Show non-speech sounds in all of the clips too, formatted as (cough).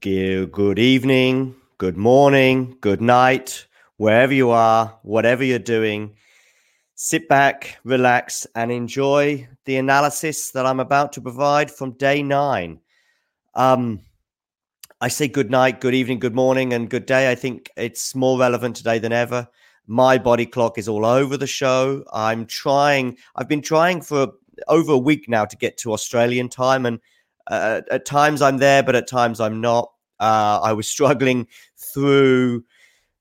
Good evening, good morning, good night, wherever you are, whatever you're doing. Sit back, relax, and enjoy the analysis that I'm about to provide from day nine. Um, I say good night, good evening, good morning, and good day. I think it's more relevant today than ever. My body clock is all over the show. I'm trying, I've been trying for over a week now to get to Australian time, and uh, at times I'm there, but at times I'm not. Uh, I was struggling through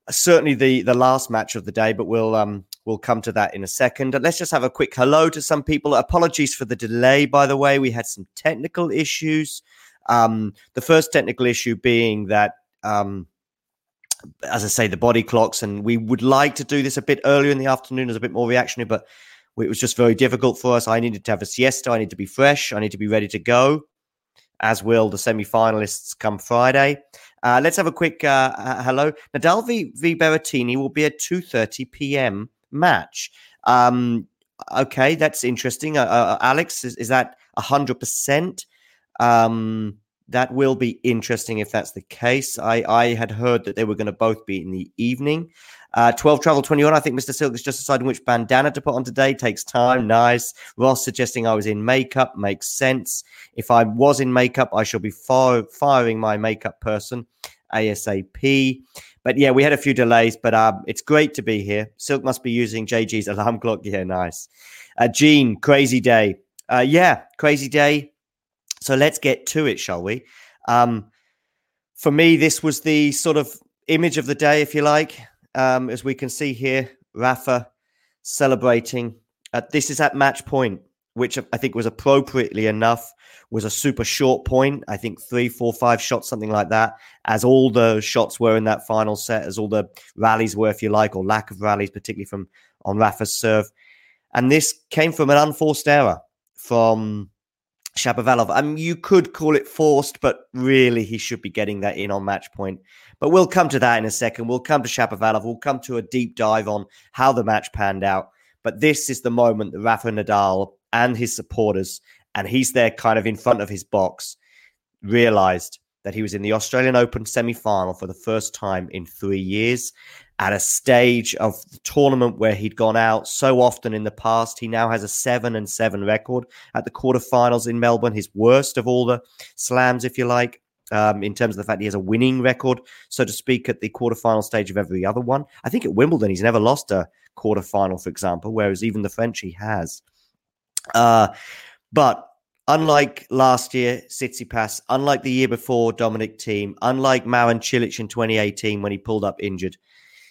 uh, certainly the the last match of the day, but we'll um we'll come to that in a second. Let's just have a quick hello to some people. Apologies for the delay, by the way. We had some technical issues. Um, the first technical issue being that um, as I say, the body clocks, and we would like to do this a bit earlier in the afternoon as a bit more reactionary, but it was just very difficult for us. I needed to have a siesta. I need to be fresh. I need to be ready to go as will the semi-finalists come Friday. Uh, let's have a quick uh, hello. Nadal v, v Berrettini will be a 2.30 p.m. match. Um, okay, that's interesting. Uh, uh Alex, is, is that 100%? Um, that will be interesting if that's the case. I, I had heard that they were going to both be in the evening. Uh, 12 Travel 21. I think Mr. Silk is just deciding which bandana to put on today. Takes time. Nice. Ross suggesting I was in makeup. Makes sense. If I was in makeup, I shall be fire- firing my makeup person ASAP. But yeah, we had a few delays, but um, it's great to be here. Silk must be using JG's (laughs) alarm clock. Yeah, nice. Uh, Gene, crazy day. Uh, yeah, crazy day. So let's get to it, shall we? Um, for me, this was the sort of image of the day, if you like um, as we can see here, Rafa celebrating. Uh, this is at match point, which I think was appropriately enough. Was a super short point. I think three, four, five shots, something like that. As all the shots were in that final set, as all the rallies were, if you like, or lack of rallies, particularly from on Rafa's serve. And this came from an unforced error from Shapovalov. I mean, you could call it forced, but really he should be getting that in on match point. But we'll come to that in a second. We'll come to Shapovalov. We'll come to a deep dive on how the match panned out. But this is the moment that Rafa Nadal and his supporters, and he's there kind of in front of his box, realized that he was in the Australian Open semi final for the first time in three years at a stage of the tournament where he'd gone out so often in the past. He now has a seven and seven record at the quarterfinals in Melbourne, his worst of all the slams, if you like. Um, in terms of the fact he has a winning record, so to speak, at the quarterfinal stage of every other one. I think at Wimbledon, he's never lost a quarterfinal, for example, whereas even the French he has. Uh, but unlike last year, Tsitsipas, unlike the year before, Dominic Thiem, unlike Marin Cilic in 2018 when he pulled up injured,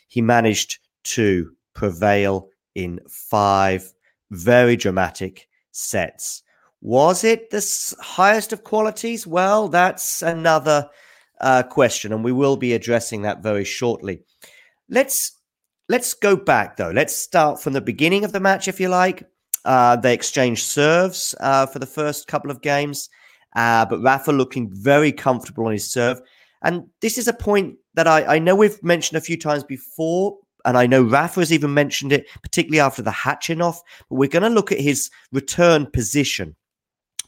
he managed to prevail in five very dramatic sets. Was it the highest of qualities? Well, that's another uh, question, and we will be addressing that very shortly. Let's let's go back though. Let's start from the beginning of the match, if you like. Uh, they exchanged serves uh, for the first couple of games, uh, but Rafa looking very comfortable on his serve. And this is a point that I, I know we've mentioned a few times before, and I know Rafa has even mentioned it, particularly after the Khachanov. But we're going to look at his return position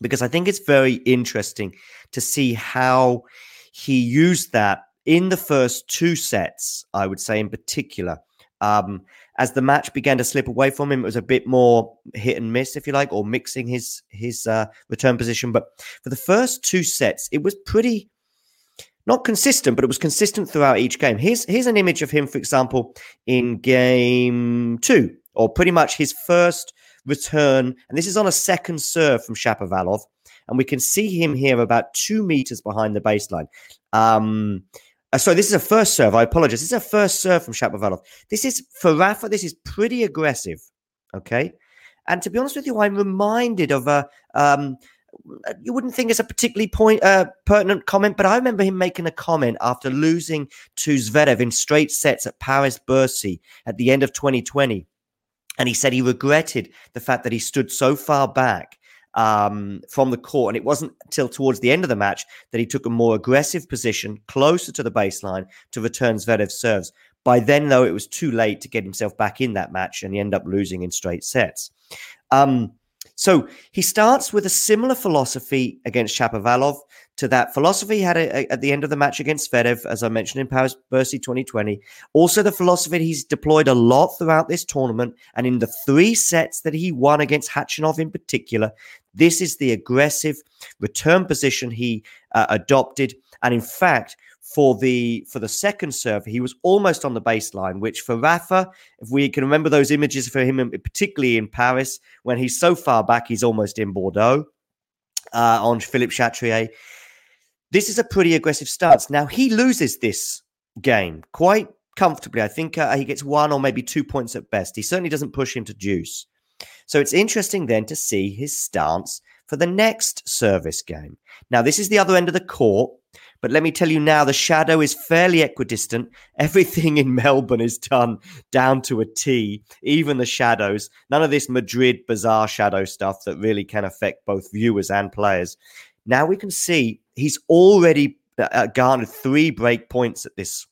because I think it's very interesting to see how he used that in the first two sets, I would say in particular. Um, as the match began to slip away from him, it was a bit more hit and miss, if you like, or mixing his his uh, return position. But for the first two sets, it was pretty not consistent, but it was consistent throughout each game. Here's here's an image of him, for example, in game two, or pretty much his first return, and this is on a second serve from Shapovalov, and we can see him here about two meters behind the baseline. Um, uh, sorry, this is a first serve. I apologize. This is a first serve from Shapovalov. This is for Rafa. This is pretty aggressive. Okay, and to be honest with you, I'm reminded of a. Um, you wouldn't think it's a particularly point uh, pertinent comment, but I remember him making a comment after losing to Zverev in straight sets at Paris Bercy at the end of 2020. And he said he regretted the fact that he stood so far back um, from the court. And it wasn't until towards the end of the match that he took a more aggressive position closer to the baseline to return Zverev's serves. By then, though, it was too late to get himself back in that match, and he ended up losing in straight sets. Um, so he starts with a similar philosophy against Shapovalov to that philosophy he had a, a, at the end of the match against Zverev, as I mentioned in Paris Bercy 2020. Also, the philosophy he's deployed a lot throughout this tournament, and in the three sets that he won against Khachanov in particular, this is the aggressive return position he uh, adopted. And in fact, for the for the second serve, he was almost on the baseline, which for Rafa, if we can remember those images for him, particularly in Paris, when he's so far back, he's almost in Bordeaux uh, on Philippe Chatrier. This is a pretty aggressive stance. Now he loses this game quite comfortably. I think uh, he gets one or maybe two points at best. He certainly doesn't push him to deuce. So it's interesting then to see his stance for the next service game. Now, this is the other end of the court, but let me tell you now, the shadow is fairly equidistant. (laughs) Everything in Melbourne is done down to a T, even the shadows. None of this Madrid bizarre shadow stuff that really can affect both viewers and players. Now we can see he's already uh, garnered three break points at this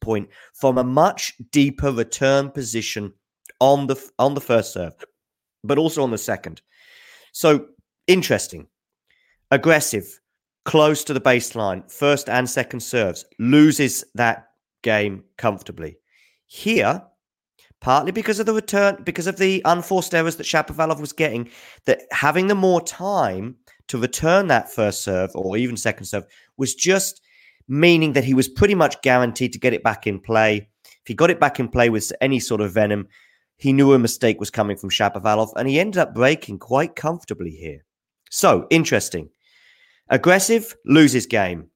point from a much deeper return position on the on the first serve, but also on the second. So interesting, aggressive, close to the baseline, first and second serves, loses that game comfortably. Here, partly because of the return, because of the unforced errors that Shapovalov was getting, that having the more time to return that first serve or even second serve was just meaning that he was pretty much guaranteed to get it back in play. If he got it back in play with any sort of venom, he knew a mistake was coming from Shapovalov, and he ended up breaking quite comfortably here. So interesting. Aggressive, loses game.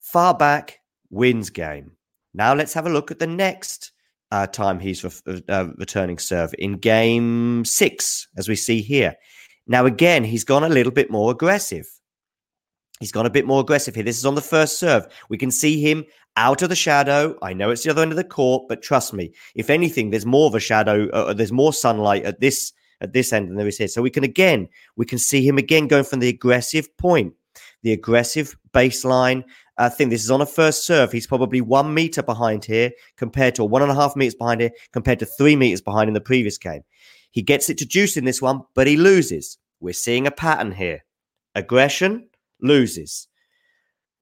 Far back, wins game. Now let's have a look at the next uh, time he's re- uh, returning serve in game six, as we see here. Now, again, he's gone a little bit more aggressive. He's gone a bit more aggressive here. This is on the first serve. We can see him out of the shadow. I know it's the other end of the court, but trust me, if anything, there's more of a shadow. Uh, uh, there's more sunlight at this at this end than there is here. So we can again, we can see him again going from the aggressive point, the aggressive baseline uh, thing. This is on a first serve. He's probably one meter behind here compared to one and a half meters behind here compared to three meters behind in the previous game. He gets it to deuce in this one, but he loses. We're seeing a pattern here. Aggression loses.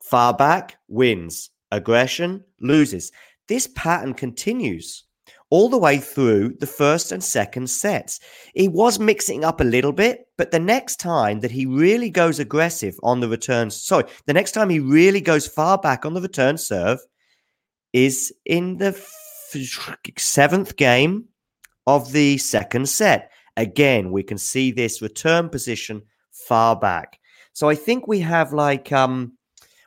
Far back wins aggression, loses. This pattern continues all the way through the first and second sets. He was mixing up a little bit, but the next time that he really goes aggressive on the return, sorry, the next time he really goes far back on the return serve is in the f- seventh game of the second set. Again, we can see this return position far back. So I think we have like um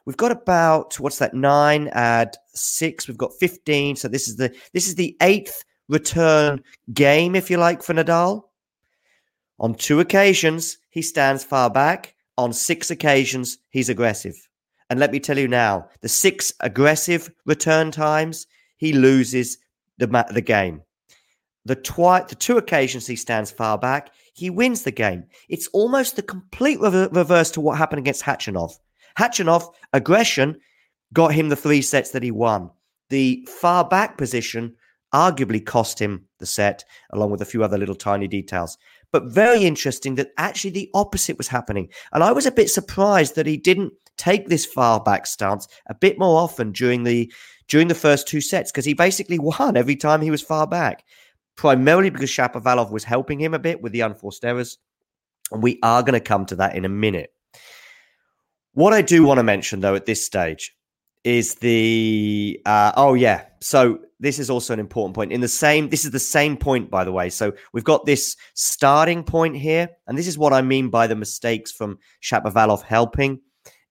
We've got about what's that? Nine add six. We've got fifteen. So this is the this is the eighth return game, if you like, for Nadal. On two occasions, he stands far back. On six occasions, he's aggressive. And let me tell you now, the six aggressive return times, he loses the the game. The twi- the two occasions he stands far back, he wins the game. It's almost the complete re- reverse to what happened against Khachanov. Khachanov, aggression, got him the three sets that he won. The far back position arguably cost him the set, along with a few other little tiny details. But very interesting that actually the opposite was happening. And I was a bit surprised that he didn't take this far back stance a bit more often during the during the first two sets because he basically (laughs) won every time he was far back, primarily because Shapovalov was helping him a bit with the unforced errors. And we are going to come to that in a minute. What I do want to mention, though, at this stage is the uh, oh yeah so this is also an important point in the same this is the same point by the way so we've got this starting point here and this is what i mean by the mistakes from shapovalov helping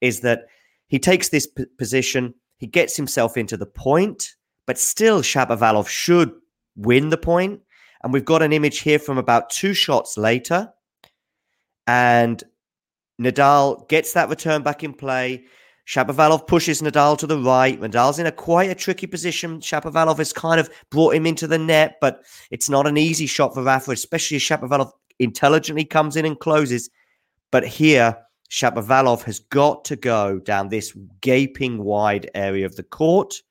is that he takes this p- position he gets himself into the point but still shapovalov should win the point and we've got an image here from about two shots later and nadal gets that return back in play Shapovalov pushes Nadal to the right. Nadal's in a quite a tricky position. Shapovalov has kind of brought him into the net, but it's not an easy shot for Rafa, especially as Shapovalov intelligently comes in and closes. But here, Shapovalov has got to go down this gaping wide area of the court.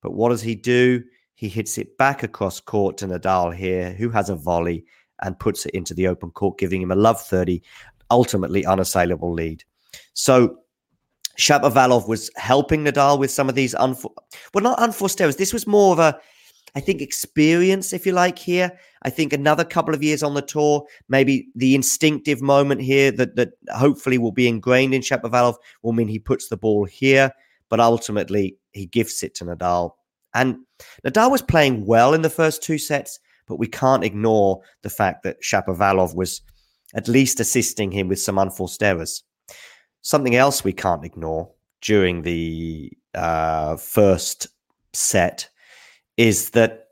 But what does he do? He hits it back across court to Nadal here, who has a volley and puts it into the open court, giving him a love 30, ultimately unassailable lead. So Shapovalov was helping Nadal with some of these unfor- well, not unforced errors. This was more of a, I think, experience, if you like. Here, I think another couple of years on the tour, maybe the instinctive moment here that that hopefully will be ingrained in Shapovalov will mean he puts the ball here, but ultimately he gifts it to Nadal. And Nadal was playing well in the first two sets, but we can't ignore the fact that Shapovalov was at least assisting him with some unforced errors. Something else we can't ignore during the uh, first set is that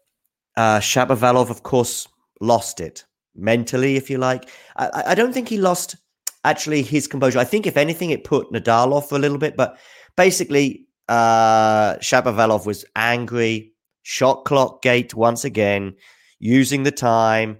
uh, Shapovalov, of course, lost it mentally, if you like. I, I, don't think he lost actually his composure. I think, if anything, it put Nadal off a little bit. But basically, uh, Shapovalov was angry, shot clock gate once again, using the time.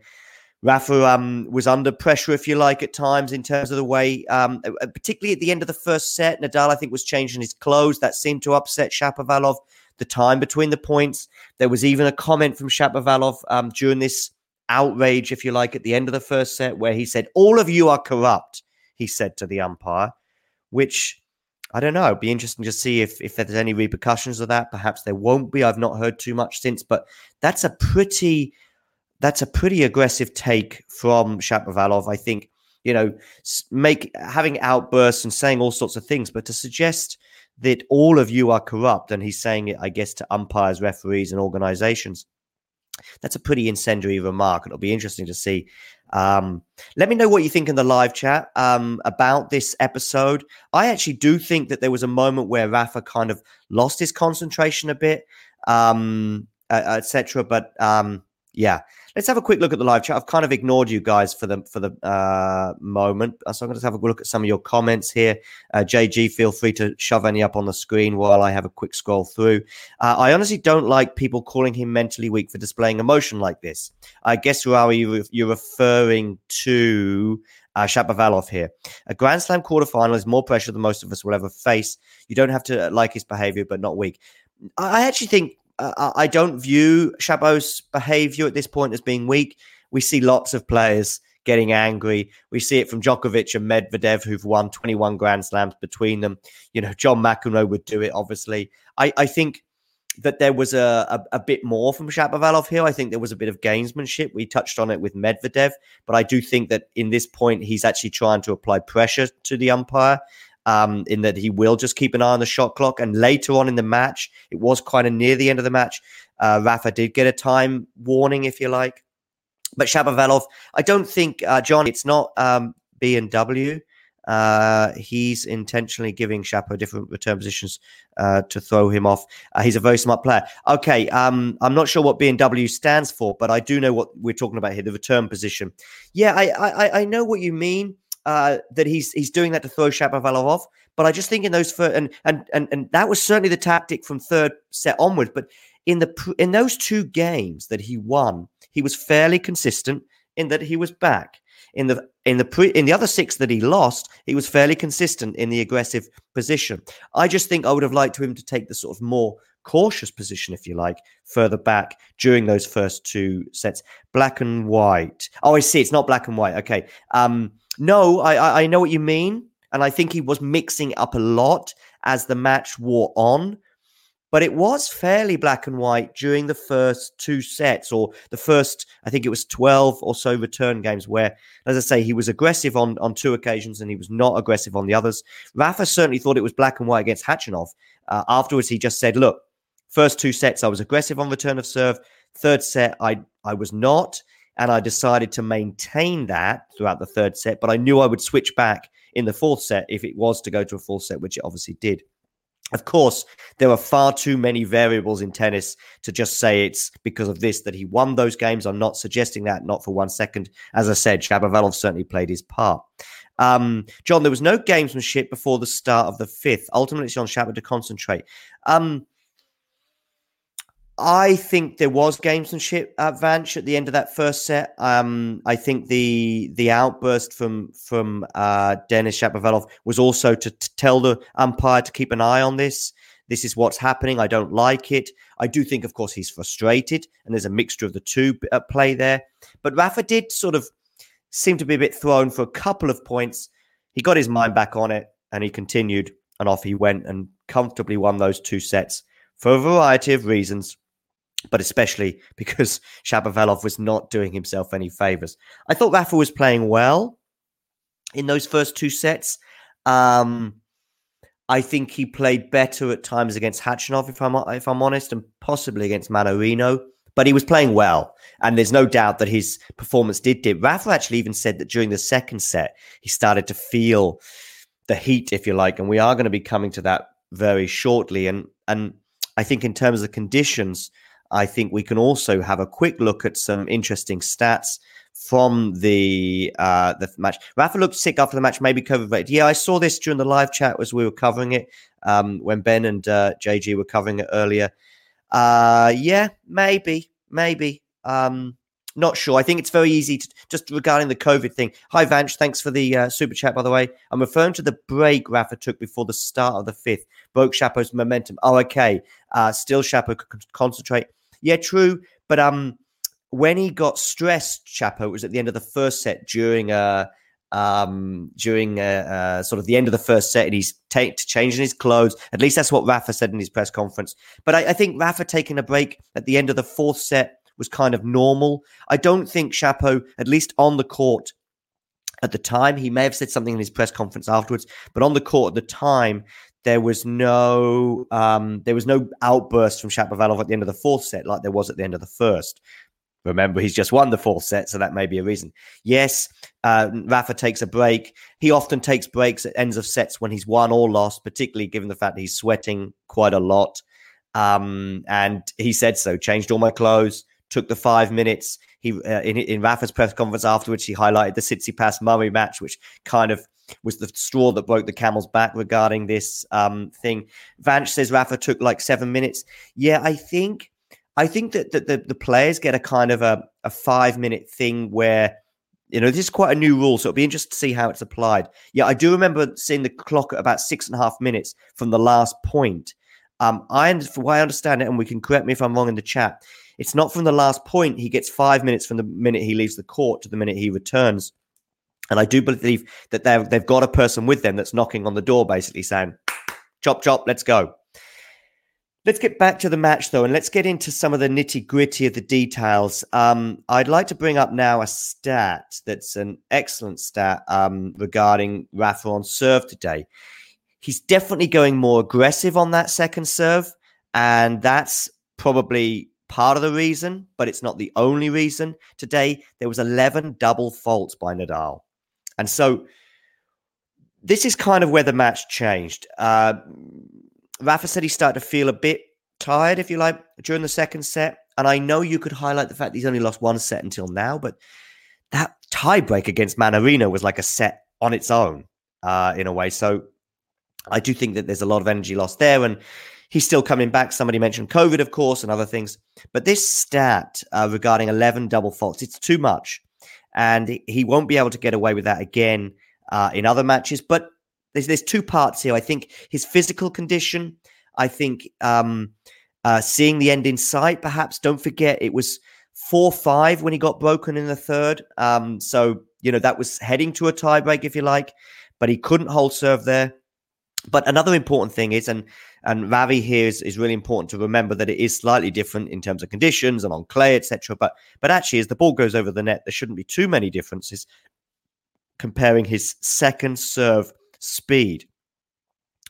Rafa um, was under pressure, if you like, at times in terms of the way, um, uh, particularly at the end of the first set. Nadal, I think, was changing his clothes. That seemed to upset Shapovalov. The time between the points. There was even a comment from Shapovalov um, during this outrage, if you like, at the end of the first set, where he said, "All of you are corrupt." He said to the umpire, which I don't know. It'd be interesting to see if if there's any repercussions of that. Perhaps there won't be. I've not heard too much since, but that's a pretty that's a pretty aggressive take from Shapovalov. I think you know, make having outbursts and saying all sorts of things, but to suggest that all of you are corrupt, and he's saying it, I guess, to umpires, referees, and organizations. That's a pretty incendiary remark. It'll be interesting to see. Um, let me know what you think in the live chat um, about this episode. I actually do think that there was a moment where Rafa kind of lost his concentration a bit, um, uh, etc. But um, yeah, let's have a quick look at the live chat. I've kind of ignored you guys for the for the uh, moment, so I'm going to have a look at some of your comments here. Uh, JG, feel free to shove any up on the screen while I have a quick scroll through. Uh, I honestly don't like people calling him mentally weak for displaying emotion like this. I guess who Ravi, you're referring to uh, Shapovalov here. A Grand Slam quarterfinal is more pressure than most of us will ever face. You don't have to like his behavior, but not weak. I actually think I don't view Shapo's behavior at this point as being weak. We see lots of players getting angry. We see it from Djokovic and Medvedev, who've won 21 Grand Slams between them. You know, John McEnroe would do it, obviously. I, I think that there was a, a, a, bit more from Shapovalov here. I think there was a bit of gamesmanship. We touched on it with Medvedev, but I do think that in this point, he's actually trying to apply pressure to the umpire um, in that he will just keep an eye on the shot clock. And later on in the match, it was kind of near the end of the match. Uh, Rafa did get a time warning, if you like. But Shapovalov, I don't think, uh, John, it's not um, B and W. Uh, he's intentionally giving Shapo different return positions uh, to throw him off. Uh, he's a very smart player. Okay, um, I'm not sure what B and W stands for, but I do know what we're talking about here—the return position. Yeah, I, I I know what you mean uh, that he's he's doing that to throw Shapovalov off. But I just think in those first, and and and and that was certainly the tactic from third set onwards. But in the in those two games that he won, he was fairly consistent in that he was back. In the in the pre, in the other six that he lost, he was fairly consistent in the aggressive position. I just think I would have liked him to take the sort of more cautious position, if you like, further back during those first two sets. Black and white. Oh, I see. It's not black and white. Okay. Um, no, I, I know what you mean. And I think he was mixing up a lot as the match wore on. But it was fairly black and white during the first two sets, or the first, I think it was 12 or so return games, where, as I say, he was aggressive on, on two occasions and he was not aggressive on the others. Rafa certainly thought it was black and white against Khachanov. Uh, afterwards, he just said, Look, first two sets, I was aggressive on return of serve. Third set, I, I was not. And I decided to maintain that throughout the third set, but I knew I would switch back in the fourth set if it was to go to a full set, which it obviously did. Of course, there are far too many variables in tennis to just say it's because of this that he won those games. I'm not suggesting that, not for one second. As I said, Shapovalov certainly played his part. Um, John, there was no gamesmanship before the start of the fifth. Ultimately, it's on Shapo to concentrate. Um, I think there was gamesmanship at Vanch at the end of that first set. Um, I think the the outburst from from uh, Denis Shapovalov was also to, to, tell the umpire to keep an eye on this. This is what's happening. I don't like it. I do think, of course, he's frustrated, and there's a mixture of the two at play there. But Rafa did sort of seem to be a bit thrown for a couple of points. He got his mind back on it, and he continued, and off he went, and comfortably won those two sets for a variety of reasons but especially (laughs) because Shapovalov was not doing himself any favors. I thought Rafa was playing well in those first two sets. Um, I think he played better at times against Khachanov, if I'm if I'm honest, and possibly against Mannarino. But he was playing well, and there's no doubt that his performance did dip. Rafa actually even said that during the second set he started to feel the heat, if you like, and we are going to be coming to that very shortly. And and I think in terms of conditions, I think we can also have a quick look at some interesting stats from the uh, the match. Rafa looked sick after the match, maybe COVID. Yeah, I saw this during the live chat as we were covering it um, when Ben and uh, JG were covering it earlier. Uh, yeah, maybe, maybe. Um, not sure. I think it's very easy to just regarding the COVID thing. Hi, Vanch. Thanks for the uh, super chat, by the way. I'm referring to the break Rafa took before the start of the fifth. Broke Shapo's momentum. Oh, okay. Uh, still, Shapo could concentrate. Yeah, true. But um, when he got stressed, Shapo was at the end of the first set during uh um during uh, uh sort of the end of the first set and he's t- changing his clothes at least that's what rafa said in his press conference but I, I think rafa taking a break at the end of the fourth set was kind of normal i don't think Shapo at least on the court at the time he may have said something in his press conference afterwards but on the court at the time there was no um, there was no outburst from Shapovalov at the end of the fourth set like there was at the end of the first. Remember, he's just won the fourth set, so that may be a reason. Yes, uh, Rafa takes a break. He often takes breaks at ends of sets when he's won or lost, particularly given the fact that he's sweating quite a lot. Um, and he said so. Changed all my clothes. Took the five minutes. He uh, in, in Rafa's press conference afterwards, he highlighted the Tsitsipas Murray match, which kind of was the straw that broke the camel's back regarding this um, thing. Vanch says Rafa took like seven minutes. Yeah, I think I think that, that the, the players get a kind of a, a five minute thing where you know this is quite a new rule, so it'll be interesting to see how it's applied. Yeah, I do remember seeing the clock at about six and a half minutes from the last point. Um, I, for what I understand it, and we can correct me if I'm wrong in the chat. It's not from the last point. He gets five minutes from the minute he leaves the court to the minute he returns. And I do believe that they've, they've got a person with them that's knocking on the door, basically saying, chop, chop, let's go. Let's get back to the match, though, and let's get into some of the nitty gritty of the details. Um, I'd like to bring up now a stat that's an excellent stat um, regarding Rafa on serve today. He's definitely going more aggressive on that second serve, and that's probably part of the reason, but it's not the only reason. Today, there was 11 double faults by Nadal. And so this is kind of where the match changed. Uh, Rafa said he started to feel a bit tired, if you like, during the second set. And I know you could highlight the fact he's only lost one set until now, but that tiebreak against Mannarino was like a set on its own uh, in a way. So I do think that there's a lot of energy lost there. And he's still coming back. Somebody mentioned COVID, of course, and other things. But this stat uh, regarding 11 double faults, it's too much and he won't be able to get away with that again uh, in other matches. But there's there's two parts here. I think his physical condition. I think um, uh, seeing the end in sight. Perhaps don't forget it was four five when he got broken in the third. Um, so you know that was heading to a tiebreak, if you like. but he couldn't hold serve there. But another important thing is, and and Ravi here is, is really important to remember that it is slightly different in terms of conditions and on clay, etc. But but actually, as the ball goes over the net, there shouldn't be too many differences comparing his second serve speed.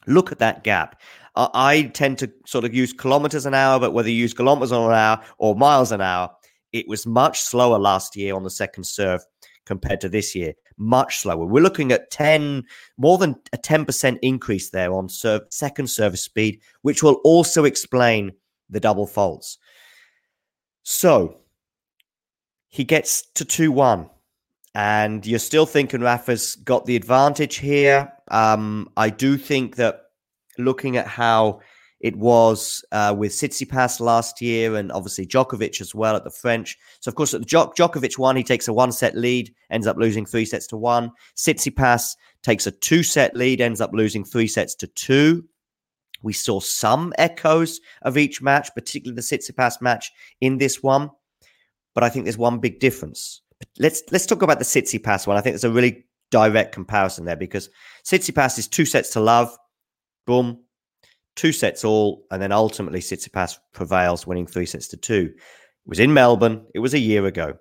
Look at that gap. I tend to sort of use kilometers an hour, but whether you use kilometers an hour or miles an hour, it was much slower last year on the second serve compared to this year. Much slower. We're looking at 10, more than a 10% increase there on serve, second service speed, which will also explain the double faults. So he gets to 2 1, and you're still thinking Rafa's got the advantage here. Um, I do think that looking at how it was uh, with Tsitsipas last year and obviously Djokovic as well at the French. So, of course, at Djok- Djokovic one, he takes a one set lead, ends up losing three sets to one. Tsitsipas takes a two set lead, ends up losing three sets to two. We saw some echoes of each match, particularly the Tsitsipas match in this one. But I think there's one big difference. Let's let's talk about the Tsitsipas one. I think there's a really direct comparison there because Tsitsipas is two sets to love, boom, two sets all, and then ultimately Tsitsipas prevails, winning three sets to two. It was in Melbourne. It was a year ago.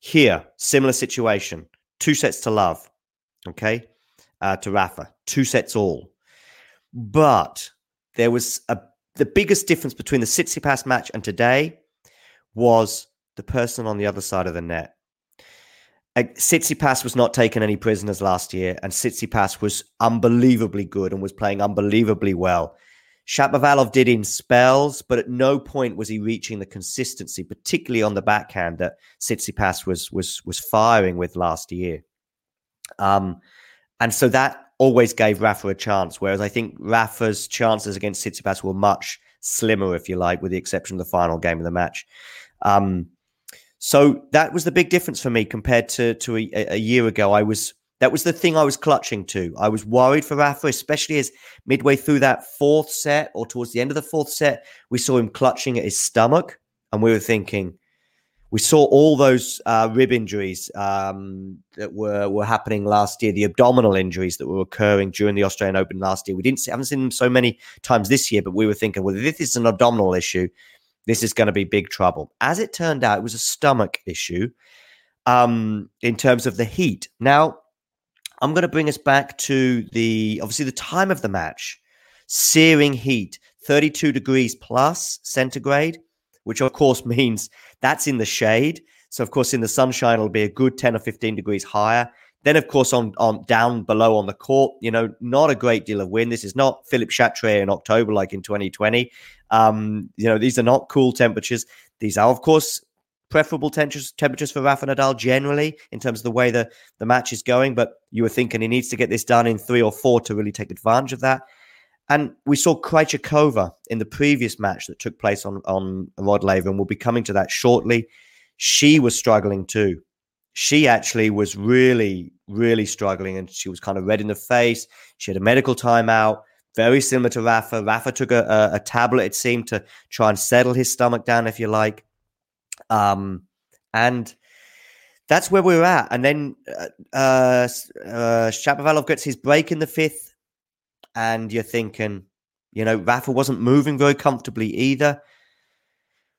Here, similar situation, two sets to love, okay, uh, to Rafa, two sets all. But there was a the biggest difference between the Tsitsipas match and today was the person on the other side of the net. Tsitsipas was not taking any prisoners last year, and Tsitsipas was unbelievably good and was playing unbelievably well. Shapovalov did in spells, but at no point was he reaching the consistency, particularly on the backhand that Tsitsipas was was was firing with last year. Um, and so that always gave Rafa a chance. Whereas I think Rafa's chances against Tsitsipas were much slimmer, if you like, with the exception of the final game of the match. Um, so that was the big difference for me compared to to a, a year ago. I was that was the thing I was clutching to. I was worried for Rafa, especially as midway through that fourth set or towards the end of the fourth set, we saw him clutching at his stomach. And we were thinking, we saw all those uh, rib injuries um, that were, were happening last year, the abdominal injuries that were occurring during the Australian Open last year. We didn't see, haven't seen them so many times this year, but we were thinking, well, this is an abdominal issue, this is going to be big trouble. As it turned out, it was a stomach issue um, in terms of the heat. Now, I'm going to bring us back to the obviously the time of the match. Searing heat, 32 degrees plus centigrade, which of course (laughs) means that's in the shade. So of course in the sunshine it'll be a good 10 or 15 degrees higher. Then of course on on down below on the court, you know, not a great deal of wind. This is not Philippe Chatrier in October like in 2020. Um, you know, these are not cool temperatures. These are of course preferable temperatures, temperatures for Rafa Nadal generally in terms of the way the, the match is going. But you were thinking he needs to get this done in three or four to really take advantage of that. And we saw Krejcikova in the previous match that took place on, on Rod Laver, and we'll be coming to that shortly. She was struggling too. She actually was really, really struggling, and she was kind of red in the face. She had a medical timeout, very similar to Rafa. Rafa took a, a, a tablet, it seemed, to try and settle his stomach down, if you like. Um, and that's where we're at. And then uh, uh, uh, Shapovalov gets his break in the fifth, and you're thinking, you know, Rafa wasn't moving very comfortably either.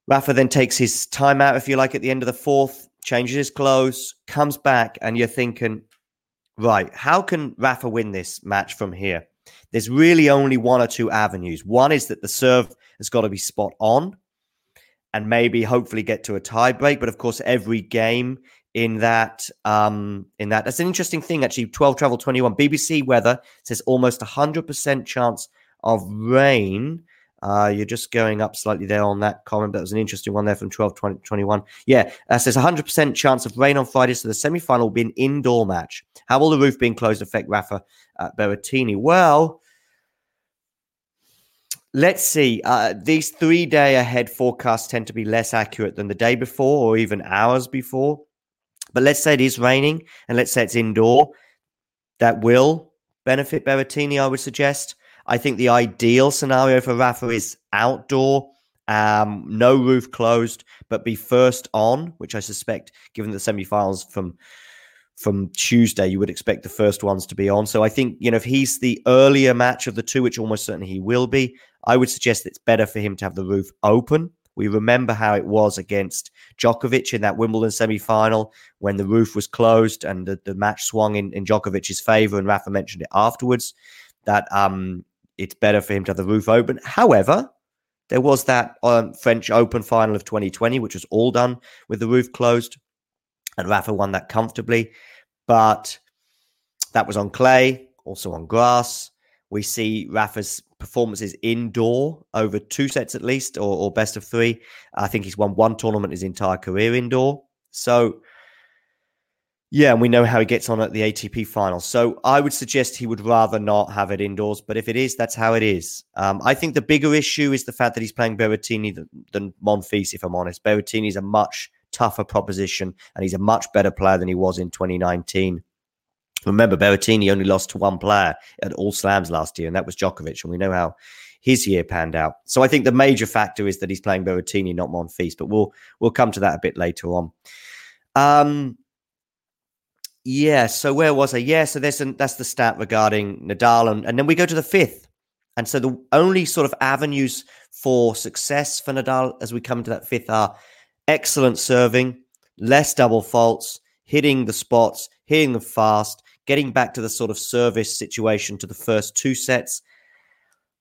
Rafa then takes his time out, if you like, at the end of the fourth, changes his clothes, comes back, and you're thinking, right, how can Rafa win this match from here? There's really only one or two avenues. One is that the serve has got to be spot on and maybe hopefully get to a tie break. But of course, every game in that um in that that's an interesting thing actually 12 travel 21 bbc weather says almost 100% chance of rain. Uh you're just going up slightly there on that comment that was an interesting one there from 12 20, 21 yeah that says 100% chance of rain on friday so the semi-final will be an indoor match. How will the roof being closed affect rafa uh, berrettini? Well Let's see. Uh, these three day ahead forecasts tend to be less accurate than the day before or even hours before. But let's say it is raining and let's say it's indoor. That will benefit Berrettini, I would suggest. I think the ideal scenario for Rafa is outdoor, um, no roof closed, but be first on, which I suspect, given the semi-finals from from Tuesday, you would expect the first ones to be on. So I think, you know, if he's the earlier match of the two, which almost certainly he will be, I would suggest it's better for him to have the roof open. We remember how it was against Djokovic in that Wimbledon semi final when the roof was closed and the, the match swung in, in Djokovic's favor. And Rafa mentioned it afterwards that um, it's better for him to have the roof open. However, there was that um, French Open final of 2020, which was all done with the roof closed, and Rafa won that comfortably. But that was on clay, also on grass. We see Rafa's performances indoor over two sets at least, or, or best of three. I think he's won one tournament his entire career indoor. So yeah, and we know how he gets on at the ATP final. So I would suggest he would rather not have it indoors. But if it is, that's how it is. Um, I think the bigger issue is the fact that he's playing Berrettini than, than Monfils, if I'm honest. Berrettini is a much tougher proposition, and he's a much better player than he was in 2019. Remember, Berrettini only lost to one player at all slams last year, and that was Djokovic. And we know how his year panned out. So I think the major factor is that he's playing Berrettini, not Monfils. But we'll we'll come to that a bit later on. Um, yeah. So where was I? Yeah. So there's an, that's the stat regarding Nadal, and, and then we go to the fifth. And so the only sort of avenues for success for Nadal as we come to that fifth are excellent serving, less double faults, hitting the spots, hitting them fast, getting back to the sort of service situation to the first two sets,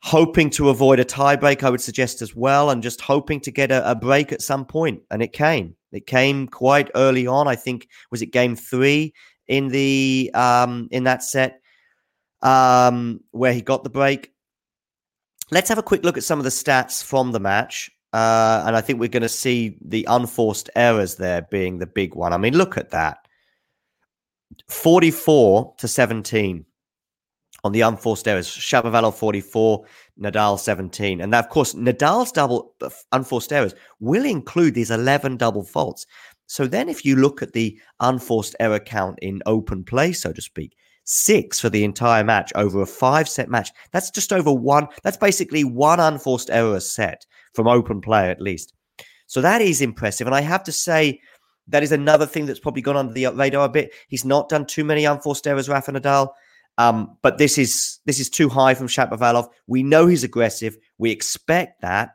hoping to avoid a tiebreak, I would suggest as well, and just hoping to get a, a break at some point. And it came. It came quite early on. I think was it game three in the um, in that set um, where he got the break. Let's have a quick look at some of the stats from the match. Uh, and I think we're going to see the unforced errors there being the big one. I mean, look at that 44 to 17 on the unforced errors. Shapovalov 44, Nadal 17. And that, of course, Nadal's double uh, unforced errors will include these 11 double faults. So then, if you look at the unforced error count in open play, so to speak, six for the entire match over a five set match, that's just over one. That's basically one unforced error set from open play, at least. So that is impressive. And I have to say, that is another thing that's probably gone under the radar a bit. He's not done too many unforced errors, Rafa Nadal. Um, but this is this is too high from Shapovalov. We know he's aggressive. We expect that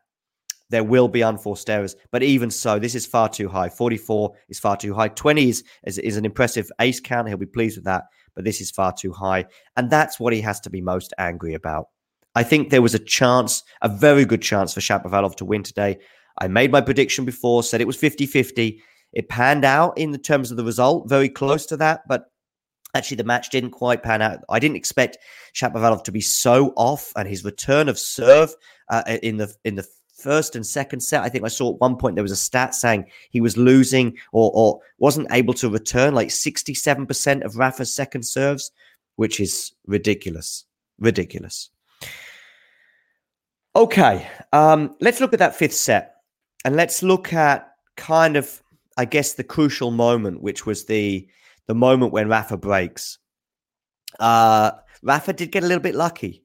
there will be unforced errors. But even so, this is far too high. 44 is far too high. 20 is, is, is, an impressive ace count. He'll be pleased with that. But this is far too high. And that's what he has to be most angry about. I think there was a chance, a very good chance for Shapovalov to win today. I made my prediction before, said it was 50 50. It panned out in the terms of the result, very close to that. But actually, the match didn't quite pan out. I didn't expect Shapovalov to be so off and his return of serve uh, in the in the first and second set. I think I saw at one point there was a stat saying he was losing or, or wasn't able to return like 67% of Rafa's second serves, which is ridiculous. Ridiculous. Okay, um, let's look at that fifth set and let's look at kind of, I guess, the crucial moment, which was the the moment when Rafa breaks. Uh, Rafa did get a little bit lucky.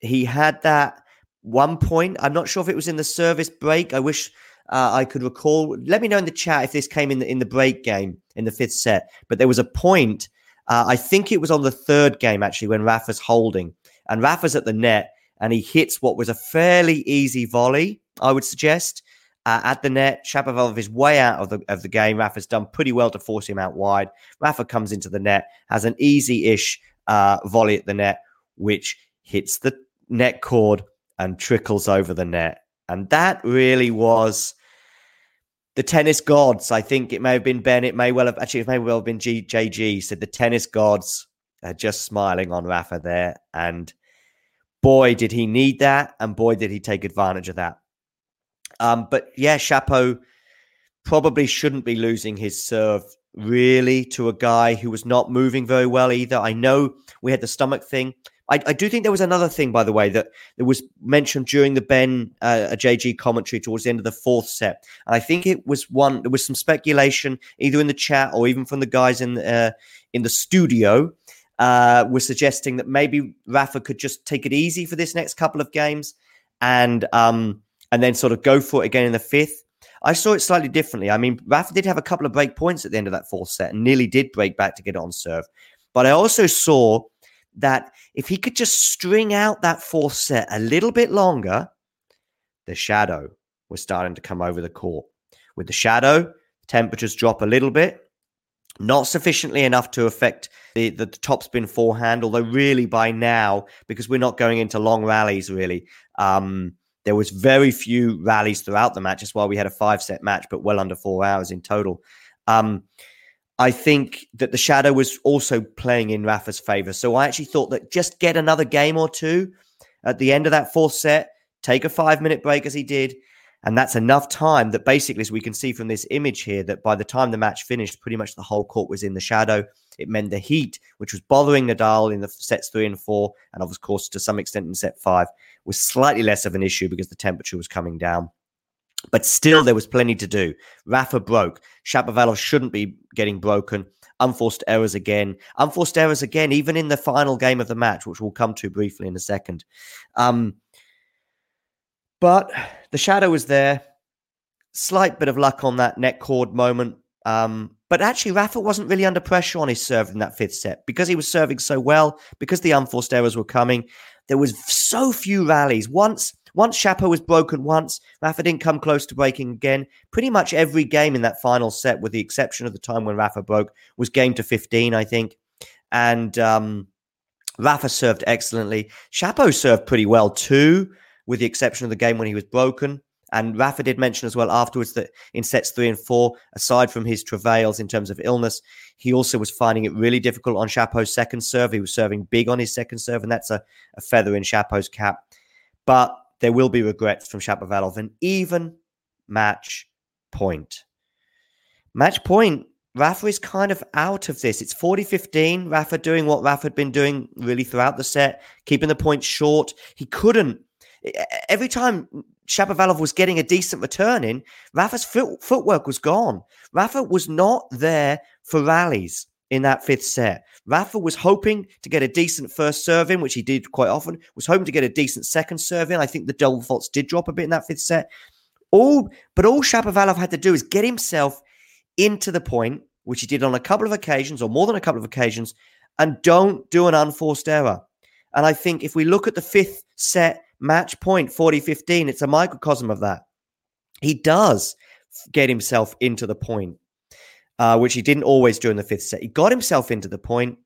He had that one point. I'm not sure if it was in the service break. I wish uh, I could recall. Let me know in the chat if this came in the in the break game in the fifth set. But there was a point. Uh, I think it was on the third game actually when Rafa's holding and Rafa's at the net and he hits what was a fairly easy volley. I would suggest. Uh, at the net, Shapovalov is way out of the of the game. Rafa's done pretty well to force him out wide. Rafa comes into the net, has an easy-ish uh, volley at the net, which hits the net cord and trickles over the net. And that really was the tennis gods. I think it may have been Ben. It may well have actually it may well have been G, JG said the tennis gods are just smiling on Rafa there. And boy, did he need that, and boy, did he take advantage of that. Um, but yeah, Shapo probably shouldn't be losing his serve really to a guy who was not moving very well either. I know we had the stomach thing. I, I, do think there was another thing, by the way, that, that was mentioned during the Ben uh, JG commentary towards the end of the fourth set. And I think it was one. There was some speculation, either in the chat or even from the guys in uh, in the studio, uh, were suggesting that maybe Rafa could just take it easy for this next couple of games, and um, and then sort of go for it again in the fifth. I saw it slightly differently. I mean, Rafa did have a couple of break points at the end of that fourth set and nearly did break back to get it on serve. But I also saw that if he could just string out that fourth set a little bit longer, the shadow was starting to come over the court. With the shadow, temperatures drop a little bit, not sufficiently enough to affect the, the, the topspin forehand, although really by now, because we're not going into long rallies really, um, there was very few rallies throughout the match. That's why we had a five set match, but well under four hours in total. Um, I think that the shadow was also playing in Rafa's favor. So I actually thought that just get another game or two at the end of that fourth set, take a five minute break as he did. And that's enough time that basically, as we can see from this image here, that by the time the match finished, pretty much the whole court was in the shadow. It meant the heat, which was bothering Nadal in the sets three and four, and of course to some extent in set five, was slightly less of an issue because the temperature was coming down. But still, there was plenty to do. Rafa broke. Shapovalov shouldn't be getting broken. Unforced errors again. Unforced errors again, even in the final game of the match, which we'll come to briefly in a second. Um, but the shadow was there. Slight bit of luck on that net cord moment. Um, but actually, Rafa wasn't really under pressure on his serve in that fifth set because he was serving so well, because the unforced errors were coming. There was so few rallies. Once once Shapo was broken once, Rafa didn't come close to breaking again. Pretty much every game in that final set, with the exception of the time when Rafa broke, was game to 15, I think. And um, Rafa served excellently. Shapo served pretty well too, with the exception of the game when he was broken. And Rafa did mention as well afterwards that in sets three and four, aside from his travails in terms of illness, he also was finding it really difficult on Shapo's second serve. He was serving big on his second serve, and that's a, a feather in Shapo's cap. But there will be regrets from Shapovalov. An even match point. Match point, Rafa is kind of out of this. It's 40 15. Rafa doing what Rafa had been doing really throughout the set, keeping the points short. He couldn't. Every time Shapovalov was getting a decent return in, Rafa's foot, footwork was gone. Rafa was not there for rallies in that fifth set. Rafa was hoping to get a decent first serve in, which he did quite often, was hoping to get a decent second serve in. I think the double faults did drop a bit in that fifth set. All, but all Shapovalov had to do is get himself into the point, which he did on a couple of occasions or more than a couple of occasions, and don't do an unforced error. And I think if we look at the fifth set match point 40 15. It's a microcosm of that. He does get himself into the point, uh, which he didn't always do in the fifth set. He got himself into the point.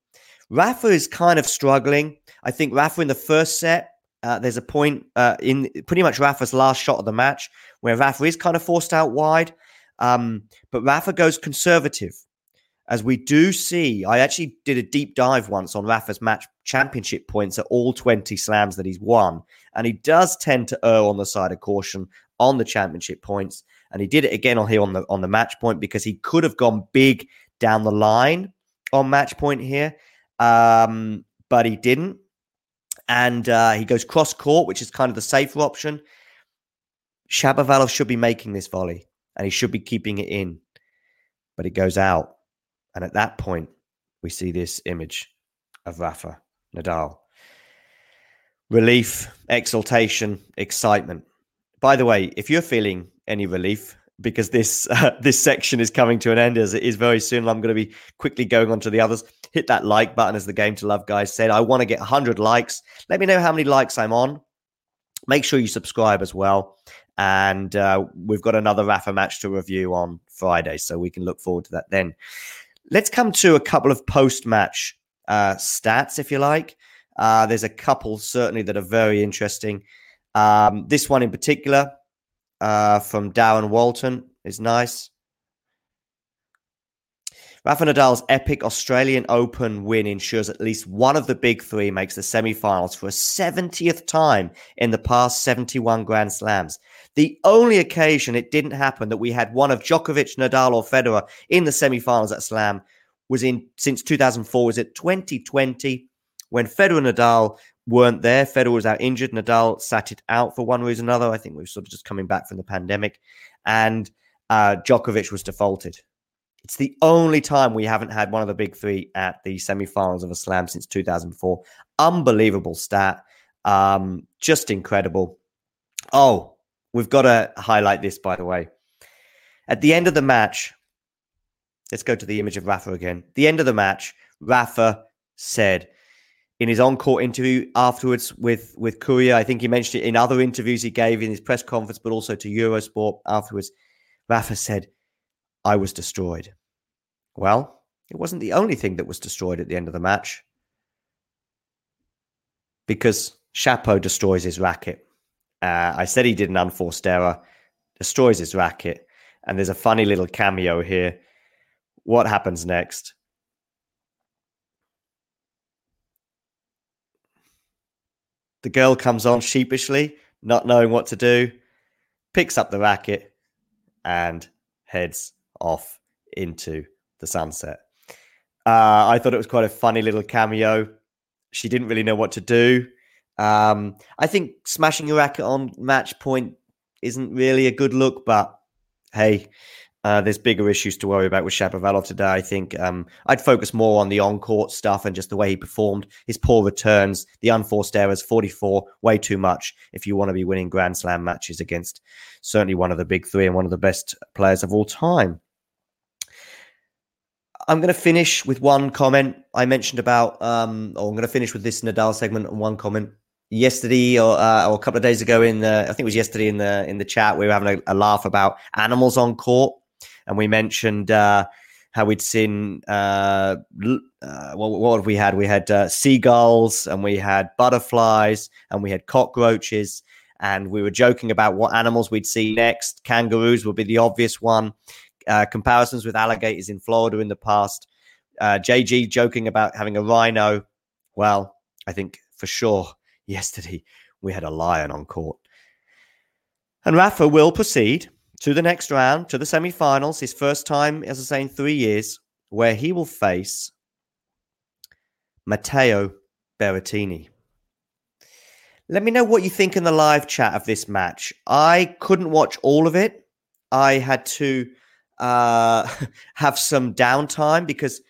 Rafa is kind of struggling. I think Rafa in the first set, uh, there's a point uh, in pretty much Rafa's last shot of the match where Rafa is kind of forced out wide. Um, but Rafa goes conservative as we do see, I actually did a deep dive once on Rafa's match championship points at all 20 slams that he's won. And he does tend to err on the side of caution on the championship points. And he did it again on here on the on the match point because he could have gone big down the line on match point here. Um, but he didn't. And uh, he goes cross court, which is kind of the safer option. Shapovalov should be making this volley and he should be keeping it in, but it goes out. And at that point, we see this image of Rafa Nadal. Relief, exultation, excitement. By the way, if you're feeling any relief, because this (laughs) uh, this section is coming to an end as it is very soon. I'm going to be quickly going on to the others. Hit that like button, as the Game to Love guys said. I want to get 100 likes. Let me know how many likes I'm on. Make sure you subscribe as well. And uh, we've got another Rafa match to review on Friday, so we can look forward to that then. Let's come to a couple of post match uh, stats, if you like. Uh, there's a couple certainly that are very interesting. Um, this one in particular uh, from Darren Walton is nice. Rafa Nadal's epic Australian Open win ensures at least one of the big three makes the semi-finals for a 70th time in the past 71 Grand Slams. The only occasion it didn't happen that we had one of Djokovic, Nadal, or Federer in the semi-finals at Slam was in since 2004. Was it 2020 when Federer and Nadal weren't there? Federer was out injured. Nadal sat it out for one reason or another. I think we were sort of just coming back from the pandemic, and uh, Djokovic was defaulted. It's the only time we haven't had one of the big three at the semi-finals of a Slam since 2004. Unbelievable stat. Um, just incredible. Oh, We've got to highlight this, by the way. At the end of the match, let's go to the image of Rafa again. The end of the match, Rafa said in his on-court interview afterwards with with Courier, I think he mentioned it in other interviews he gave in his press conference, but also to Eurosport afterwards. Rafa said, "I was destroyed." Well, it wasn't the only thing that was destroyed at the end of the match because Shapo destroys his racket. Uh, I said he did an unforced error, destroys his racket, and there's a funny little cameo here. What happens next? The girl comes on sheepishly, not knowing what to do, picks up the racket, and heads off into the sunset. Uh, I thought it was quite a funny little cameo. She didn't really know what to do. Um, I think smashing your racket on match point isn't really a good look, but hey, uh, there's bigger issues to worry about with Shapovalov today. I think um, I'd focus more on the on-court stuff and just the way he performed, his poor returns, the unforced errors, 44, way too much if you want to be winning Grand Slam matches against certainly one of the big three and one of the best players of all time. I'm going to finish with one comment I mentioned about, um, or I'm going to finish with this Nadal segment and one comment yesterday or, uh, or a couple of days ago in the, I think it was yesterday in the in the chat. We were having a, a laugh about animals on court, and we mentioned uh, how we'd seen uh, uh, what, what have we had? We had uh, seagulls, and we had butterflies, and we had cockroaches, and we were joking about what animals we'd see next. Kangaroos would be the obvious one uh, comparisons with alligators in Florida in the past. Uh, JG joking about having a rhino. Well, I think for sure (laughs) yesterday we had a lion on court. And Rafa will proceed to the next round, to the semi finals, his first time, as I say, in three years, where he will face Matteo Berrettini. Let me know what you think in the live chat of this match. I couldn't watch all of it. I had to uh, (laughs) have some downtime because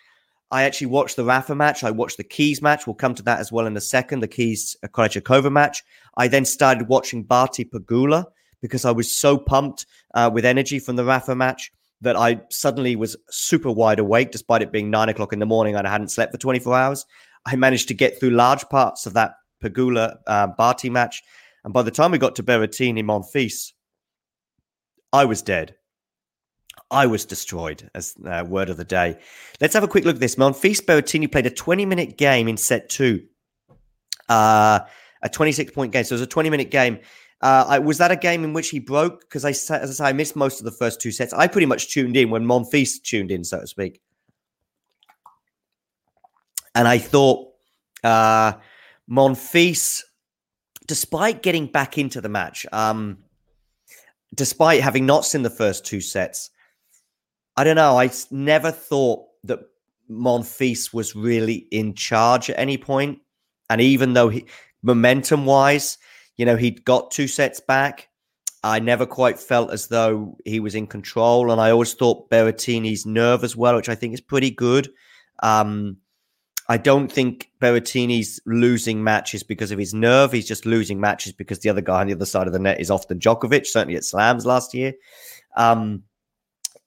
I actually watched the Rafa match. I watched the Keys match. We'll come to that as well in a second. The Keys Krejcikova match. I then started watching Barty Pegula because I was so pumped uh, with energy from the Rafa match that I suddenly was super wide awake, despite it being nine o'clock in the morning and I hadn't slept for 24 hours. I managed to get through large parts of that Pegula uh, Barty match. And by the time we got to Berrettini Monfils, I was dead. I was destroyed, as uh, word of the day. Let's have a quick look at this. Monfils Berrettini played a 20 minute game in set two, uh, a 26 point game. So it was a 20 minute game. Uh, I, was that a game in which he broke? Because I, as I say, I missed most of the first two sets. I pretty much tuned in when Monfils tuned in, so to speak. And I thought uh, Monfils, despite getting back into the match, um, despite having not seen the first two sets, I don't know. I never thought that Monfils was really in charge at any point. And even though he, momentum wise, you know, he'd got two sets back, I never quite felt as though he was in control. And I always thought Berrettini's nerve as well, which I think is pretty good. Um, I don't think Berrettini's losing matches because of his nerve. He's just losing matches because the other guy on the other side of the net is often Djokovic, certainly at slams last year. Um,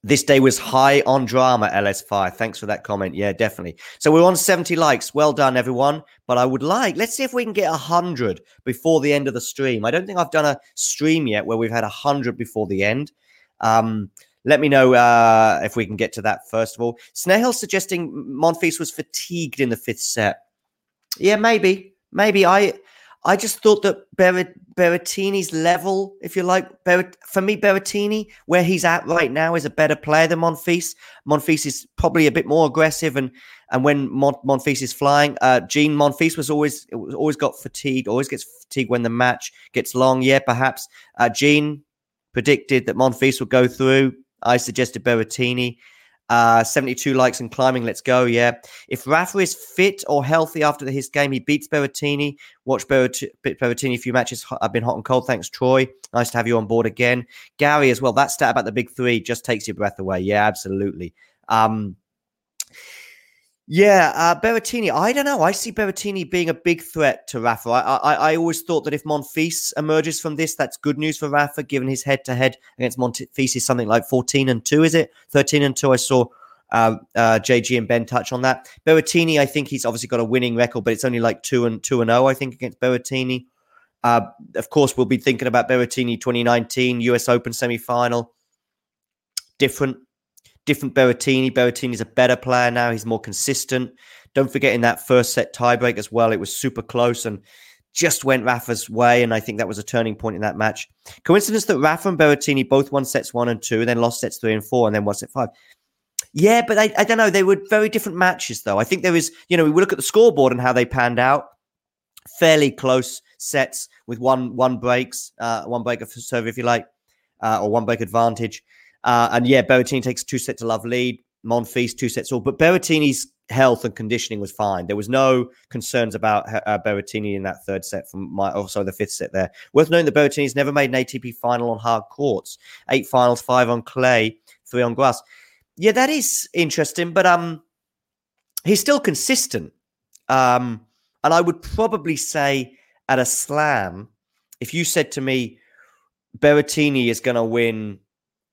this day was high on drama, LS5. Thanks for that comment. Yeah, definitely. So we're on 70 likes. Well done, everyone. But I would like, let's see if we can get 100 before the end of the stream. I don't think I've done a stream yet where we've had 100 before the end. Um, let me know uh, if we can get to that first of all. Snehel suggesting Monfils was fatigued in the fifth set. Yeah, maybe. Maybe. I I just thought that Ber- Berrettini's level, if you like, Ber- for me, Berrettini, where he's at right now, is a better player than Monfils. Monfils is probably a bit more aggressive, and and when Mon- Monfils is flying, uh, Gene Monfils was always always got fatigue, always gets fatigue when the match gets long. Yeah, perhaps uh, Gene predicted that Monfils would go through. I suggested Berrettini. Uh, 72 likes and climbing. Let's go. Yeah. If Rafa is fit or healthy after his game, he beats Berrettini. Watch Berrettini a few matches. I've been hot and cold. Thanks, Troy. Nice to have you on board again. Gary as well. That stat about the big three just takes your breath away. Yeah, absolutely. Um, Yeah, uh, Berrettini. I don't know. I see Berrettini being a big threat to Rafa. I, I, I always thought that if Monfils emerges from this, that's good news for Rafa, given his head to head against Monfils is something like 14 and 2, is it? 13 and 2. I saw uh, uh, JG and Ben touch on that. Berrettini, I think he's obviously got a winning record, but it's only like 2 and 2 and 0, I think, against Berrettini. Uh, of course, we'll be thinking about Berrettini 2019 US Open semi final. Different different Berrettini. Berrettini's a better player now. He's more consistent. Don't forget in that first set tiebreak as well, it was super close and just went Rafa's way. And I think that was a turning point in that match. Coincidence that Rafa and Berrettini both won sets one and two, then lost sets three and four, and then won set five. Yeah, but I, I don't know. They were very different matches, though. I think there is, you know, we look at the scoreboard and how they panned out. Fairly close sets with one one breaks, uh, one break of serve, if you like, uh, or one break advantage. Uh, and yeah, Berrettini takes two sets to love lead. Monfils two sets all, but Berrettini's health and conditioning was fine. There was no concerns about uh, Berrettini in that third set from my also the fifth set there. Worth noting that Berrettini's never made an ATP final on hard courts. Eight finals, five on clay, three on grass. Yeah, that is interesting, but um, he's still consistent. Um, and I would probably say at a slam, if you said to me, Berrettini is going to win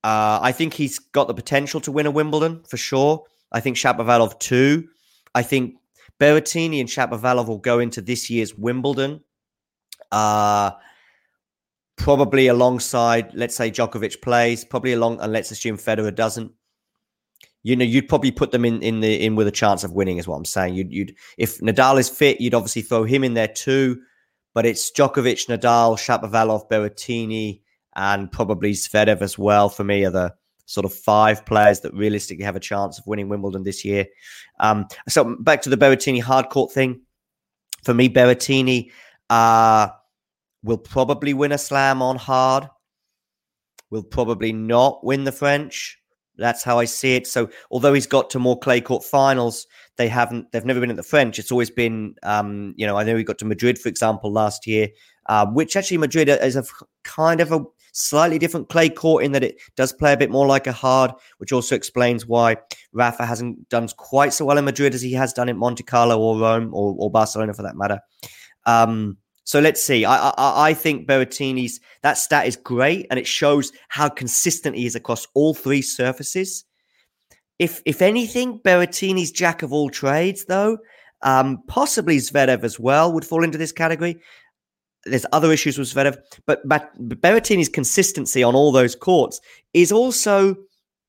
uh, I think he's got the potential to win a Wimbledon for sure. I think Shapovalov too. I think Berrettini and Shapovalov will go into this year's Wimbledon. Uh, probably alongside, let's say Djokovic plays, probably along, and let's assume Federer doesn't. You know, you'd probably put them in in the in with a chance of winning, is what I'm saying. You'd you'd if Nadal is fit, you'd obviously throw him in there too. But it's Djokovic, Nadal, Shapovalov, Berrettini, and probably Zverev as well for me are the sort of five players that realistically have a chance of winning Wimbledon this year. Um, so back to the Berrettini hard court thing. For me, Berrettini uh, will probably win a slam on hard. Will probably not win the French. That's how I see it. So although he's got to more clay court finals, they haven't. They've never been at the French. It's always been, um, you know, I know he got to Madrid, for example, last year, uh, which actually Madrid is a kind of a Slightly different clay court in that it does play a bit more like a hard, which also explains why Rafa hasn't done quite so well in Madrid as he has done in Monte Carlo or Rome or, or Barcelona for that matter. Um, so let's see. I, I, I think Berrettini's that stat is great, and it shows how consistent he is across all three surfaces. If if anything, Berrettini's jack of all trades, though, um, possibly Zverev as well would fall into this category there's other issues with Zverev, but, but Berrettini's consistency on all those courts is also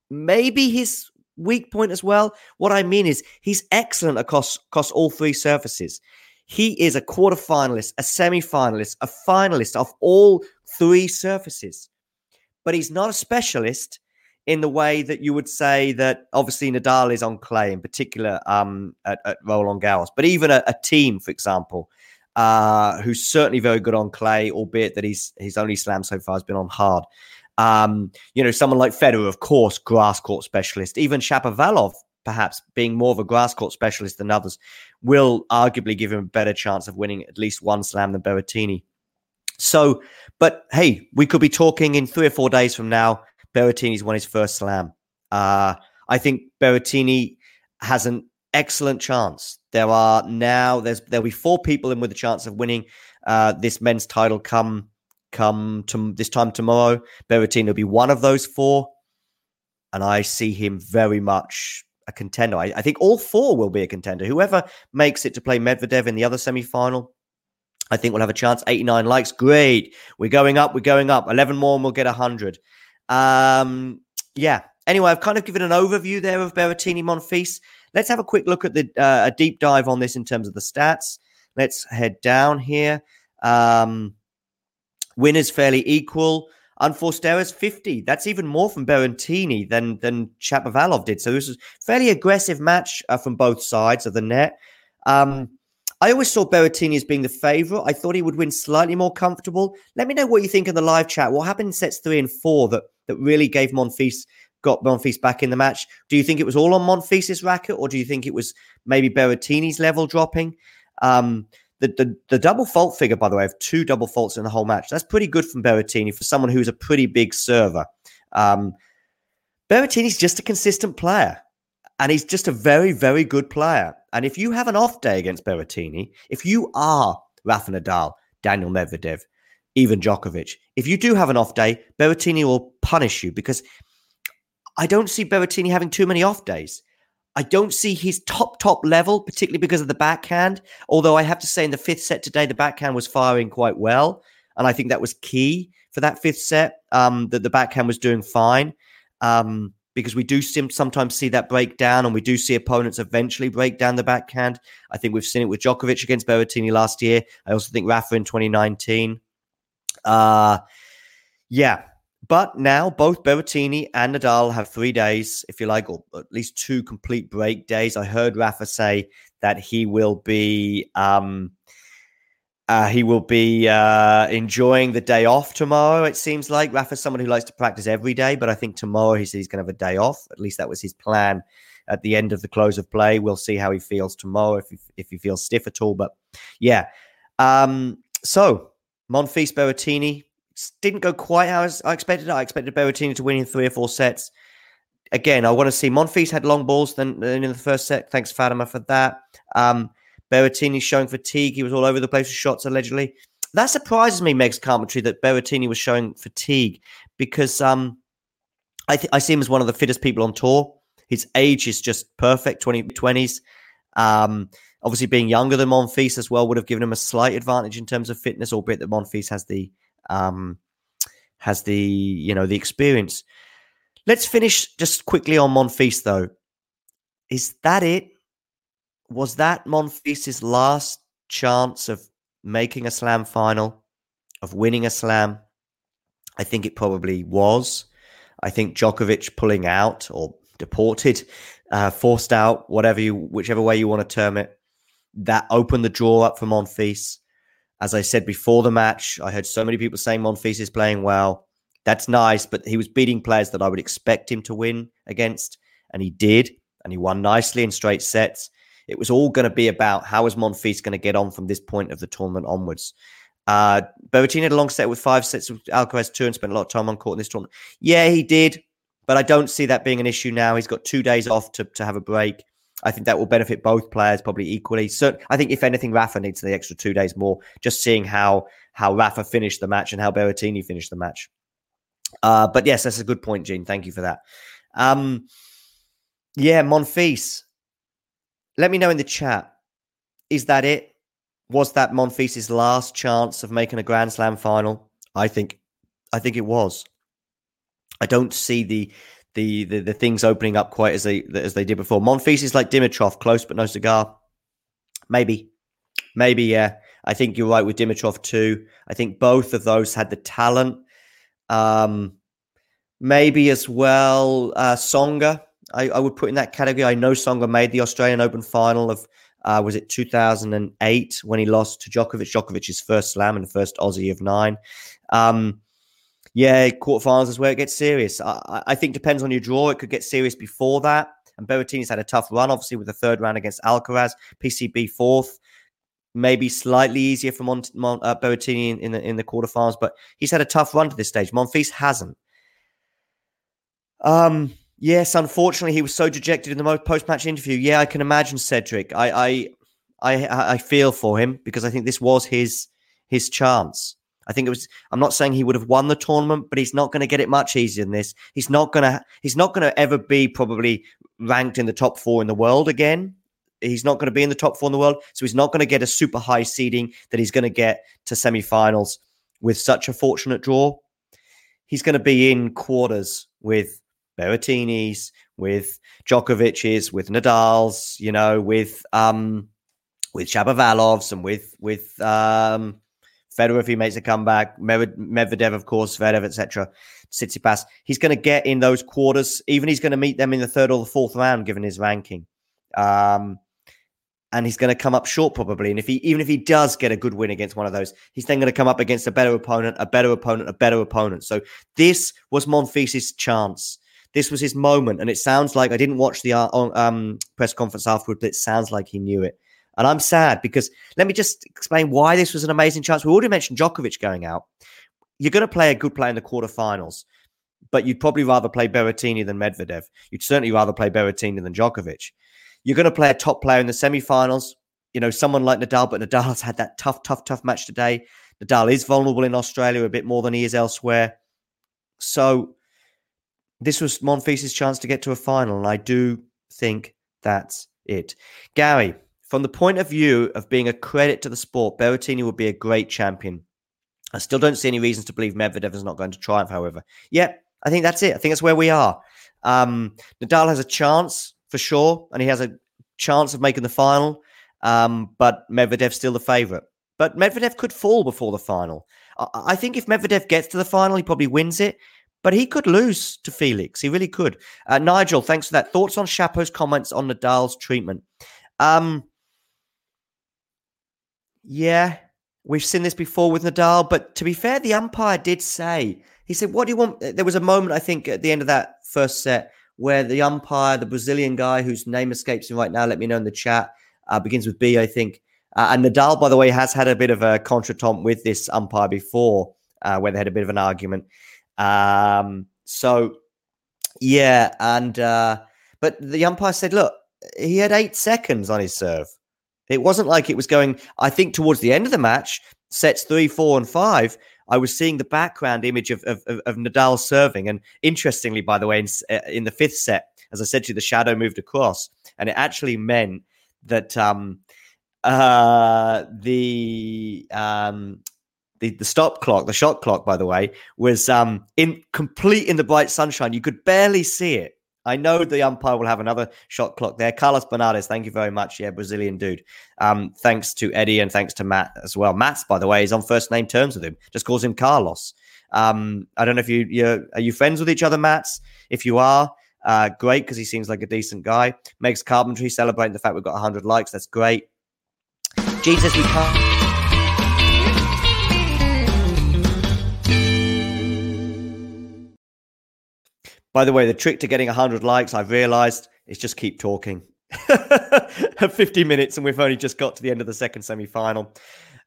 maybe his weak point as well. What I mean is he's excellent across across all three surfaces. He is a quarter finalist, a semi finalist, a finalist of all three surfaces, but he's not a specialist in the way that you would say that obviously Nadal is on clay, in particular um, at, at Roland Garros, but even a, a Thiem, for example, uh, who's certainly very good on clay, albeit that he's his only slam so far has been on hard. Um, you know, someone like Federer, of course, grass court specialist. Even Shapovalov, perhaps being more of a grass court specialist than others, will arguably give him a better chance of winning at least one slam than Berrettini. So, but hey, we could be talking in three or four days from now. Berrettini's won his first slam. Uh, I think Berrettini has an excellent chance. There are now there's there'll be four people in with a chance of winning uh, this men's title come come to this time tomorrow. Berrettini will be one of those four, and I see him very much a contender. I, I, think all four will be a contender. Whoever makes it to play Medvedev in the other semi final. I think we'll have a chance. 89 likes. Great. We're going up. We're going up. 11 more and we'll get 100. Um, yeah. Anyway, I've kind of given an overview there of Berrettini Monfils. Let's have a quick look at the uh, a deep dive on this in terms of the stats. Let's head down here. Um, winners fairly equal. Unforced errors 50. That's even more from Berrettini than than Shapovalov did. So this was fairly aggressive match uh, from both sides of the net. Um, I always saw Berrettini as being the favourite. I thought he would win slightly more comfortable. Let me know what you think in the live chat. What happened in sets three and four that that really gave Monfils got Monfils back in the match. Do you think it was all on Monfils' racket, or do you think it was maybe Berrettini's level dropping? Um, the, the, the double fault figure, by the way, of two double faults in the whole match. That's pretty good from Berrettini for someone who's a pretty big server. Um, Berrettini's just a consistent player, and he's just a very, very good player. And if you have an off day against Berrettini, if you are Rafa Nadal, Daniel Medvedev, even Djokovic, if you do have an off day, Berrettini will punish you because I don't see Berrettini having too many off days. I don't see his top top level, particularly because of the backhand. Although I have to say, in the fifth set today, the backhand was firing quite well, and I think that was key for that fifth set. Um, that the backhand was doing fine. Um, because we do sometimes see that break down and we do see opponents eventually break down the backhand. I think we've seen it with Djokovic against Berrettini last year. I also think Rafa in 2019. Uh, yeah. But now both Berrettini and Nadal have three days, if you like, or at least two complete break days. I heard Rafa say that he will be um, uh, he will be uh, enjoying the day off tomorrow. It seems like Rafa's someone who likes to practice every day, but I think tomorrow he said he's going to have a day off. At least that was his plan at the end of the close of play. We'll see how he feels tomorrow if he, if he feels stiff at all. But yeah, um, so Monfils Berrettini didn't go quite how I expected. I expected Berrettini to win in three or four sets. Again, I want to see Monfils had long balls than in the first set. Thanks, Fatima, for that. Um, Berrettini showing fatigue. He was all over the place with shots, allegedly. That surprises me, Meg's commentary, that Berrettini was showing fatigue because um, I, th- I see him as one of the fittest people on tour. His age is just perfect, 20, 20s. Um, obviously, being younger than Monfils as well would have given him a slight advantage in terms of fitness, albeit that Monfils has the um, has the you know the experience. Let's finish just quickly on Monfils, though. Is that it? was that Monfils' last chance of making a slam final, of winning a slam? I think it probably was. I think Djokovic pulling out or deported, uh, forced out, whatever you, whichever way you want to term it, that opened the draw up for Monfils. As I said before the match, I heard so many people saying Monfils is playing well. That's nice, but he was beating players that I would expect him to win against, and he did, and he won nicely in straight sets. It was all going to be about how is Monfils going to get on from this point of the tournament onwards. Uh, Berrettini had a long set with five sets with Alcaraz two and spent a lot of time on court in this tournament. Yeah, he did, but I don't see that being an issue now. He's got two days off to, to have a break. I think that will benefit both players probably equally. So I think if anything, Rafa needs the extra two days more. Just seeing how how Rafa finished the match and how Berrettini finished the match. Uh, but yes, that's a good point, Gene. Thank you for that. Um, yeah, Monfils. Let me know in the chat. Is that it? Was that Monfils' last chance of making a Grand Slam final? I think, I think it was. I don't see the the the, the things opening up quite as they as they did before. Monfils is like Dimitrov, close but no cigar. Maybe, maybe yeah. I think you're right with Dimitrov too. I think both of those had the talent. Um, maybe as well, uh, Tsonga I, I, would put in that category. I know Tsonga made the Australian Open final of uh, was it 2008 when he lost to Djokovic, Djokovic's first slam and first Aussie of nine. Um, yeah, quarterfinals is where it gets serious. I, I, think depends on your draw. It could get serious before that. And Berrettini's had a tough run, obviously, with the third round against Alcaraz, PCB fourth. Maybe slightly easier for Mon- Mon- uh, Berrettini in, in, the in the quarterfinals, but he's had a tough run to this stage. Monfils hasn't. Um, Yes, unfortunately, he was so dejected in the post-match interview. Yeah, I can imagine Cedric. I, I, I, I feel for him because I think this was his his chance. I think it was. I'm not saying he would have won the tournament, but he's not going to get it much easier than this. He's not gonna. He's not going to ever be probably ranked in the top four in the world again. He's not going to be in the top four in the world, so he's not going to get a super high seeding that he's going to get to semi-finals with such a fortunate draw. He's going to be in quarters with Berrettini's, with Djokovic's, with Nadal's, you know, with um with Shapovalov's and with with um Federer if he makes a comeback, Medvedev, of course, Zverev, etc. Tsitsipas. He's going to get in those quarters. Even he's going to meet them in the third or the fourth round, given his ranking. Um, and he's going to come up short probably. And if he even if he does get a good win against one of those, he's then going to come up against a better opponent, a better opponent, a better opponent. So this was Monfils' chance this was his moment. And it sounds like I didn't watch the uh, um, press conference afterward, but it sounds like he knew it. And I'm sad because let me just explain why this was an amazing chance. We already mentioned Djokovic going out. You're going to play a good player in the quarterfinals, but you'd probably rather play Berrettini than Medvedev. You'd certainly rather play Berrettini than Djokovic. you're going to play a top player in the semi-finals. You know, someone like Nadal, but Nadal's had that tough, tough, tough match today. Nadal is vulnerable in Australia a bit more than he is elsewhere. So this was Monfils' chance to get to a final, and I do think that's it. Gary, from the point of view of being a credit to the sport, Berrettini would be a great champion. I still don't see any reasons to believe Medvedev is not going to triumph, however. Yeah, I think that's it. I think that's where we are. Um, Nadal has a chance for sure, and he has a chance of making the final, um, but Medvedev's still the favourite. But Medvedev could fall before the final. I-, I think if Medvedev gets to the final, he probably wins it. But he could lose to Felix. He really could. Uh, Nigel, thanks for that. Thoughts on Shapo's comments on Nadal's treatment? Um, yeah, we've seen this before with Nadal, but to be fair, the umpire did say, he said, What do you want? There was a moment, I think, at the end of that first set where the umpire, the Brazilian guy whose name escapes me right now, let me know in the chat, uh, begins with B, I think. Uh, and Nadal, by the way, has had a bit of a contretemps with this umpire before, uh, where they had a bit of an argument. Um, so, yeah, and uh, but the umpire said, look, he had eight seconds on his serve. It wasn't like it was going, I think, towards the end of the match, sets three, four, and five. I was seeing the background image of, of, of, Nadal serving. And interestingly, by the way, in, uh, in, the fifth set, as I said to you, the shadow moved across. And it actually meant that um, uh, the. Um, the, the stop clock, the shot clock, by the way, was um, in complete in the bright sunshine. You could barely see it I know the umpire will have another shot clock there. Carlos Bernardes, thank you very much. Yeah, Brazilian dude. Um, thanks to Eddie and thanks to Matt as well. Matt's, by the way, is on first name terms with him. Just calls him Carlos. Um, I don't know if you you are you friends with each other, Matts. If you are, uh, great because he seems like a decent guy. Makes Carpentry celebrating the fact we've got 100 likes. That's great. Jesus, we can't. By the way, the trick to getting 100 likes, I've realized, is just keep talking. (laughs) 50 minutes, and we've only just got to the end of the second semi final.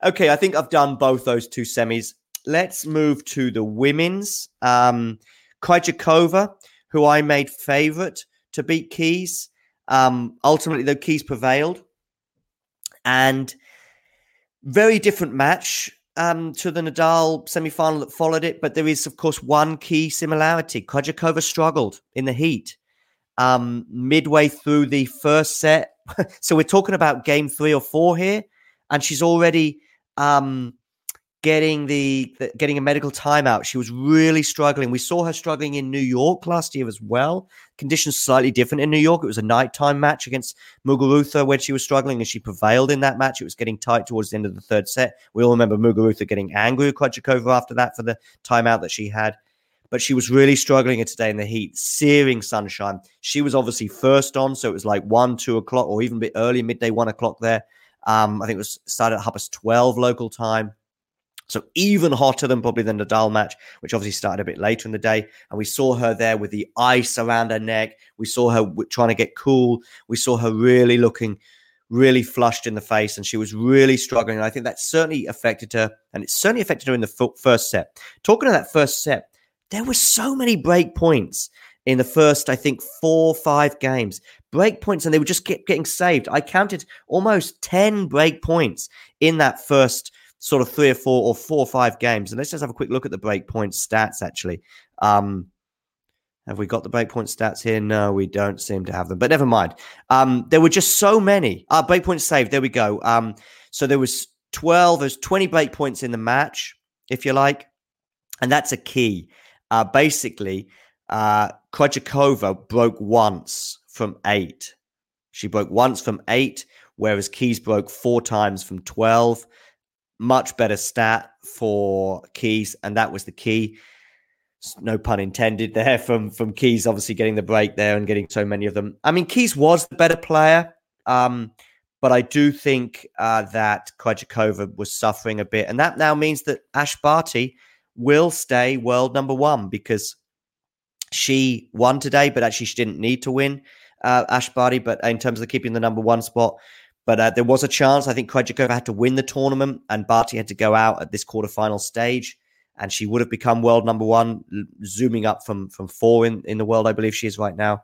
Okay, I think I've done both those two semis. Let's move to the women's. Um, Krejcikova, who I made favorite to beat Keys. Um, ultimately, though, Keys prevailed. And very different match um, to the Nadal semi-final that followed it, but there is, of course, one key similarity. Krejcikova struggled in the heat um, midway through the first set. (laughs) so we're talking about game three or four here, and she's already um, getting the, the, getting a medical timeout. She was really struggling. We saw her struggling in New York last year as well. Conditions slightly different in New York. It was a nighttime match against Muguruza where she was struggling and she prevailed in that match. It was getting tight towards the end of the third set. We all remember Muguruza getting angry with Krejcikova after that for the timeout that she had. But she was really struggling today in the heat, searing sunshine. She was obviously first on, so it was like one, two o'clock, or even a bit early, midday, one o'clock there. Um, I think it was started at half past 12 local time so even hotter than probably than the Nadal match, which obviously started a bit later in the day. And we saw her there with the ice around her neck. We saw her trying to get cool. We saw her really looking really flushed in the face and she was really struggling. And I think that certainly affected her. And it certainly affected her in the first set. Talking of that first set, there were so many break points in the first, I think, four, five games. Break points, and they were just kept getting saved. I counted almost 10 break points in that first sort of three or four or four or five games. And let's just have a quick look at the breakpoint stats, actually. Um, have we got the breakpoint stats here? No, we don't seem to have them, but never mind. Um, there were just so many. Uh, breakpoint saved. There we go. Um, so there was 12, there's 20 breakpoints in the match, if you like. And that's a key. Uh, basically, uh, Krejcikova broke once from eight. She broke once from eight, whereas Keys broke four times from 12 much better stat for Keys, and that was the key. No pun intended there from from Keys, obviously getting the break there and getting so many of them. I mean, Keys was the better player, um, but I do think uh, that Krejcikova was suffering a bit, and that now means that Ash Barty will stay world number one because she won today, but actually she didn't need to win. Uh, Ash Barty, but in terms of keeping the number one spot, but uh, there was a chance. I think Krejcikova had to win the tournament, and Barty had to go out at this quarterfinal stage, and she would have become world number one, zooming up from from four in, in the world. I believe she is right now.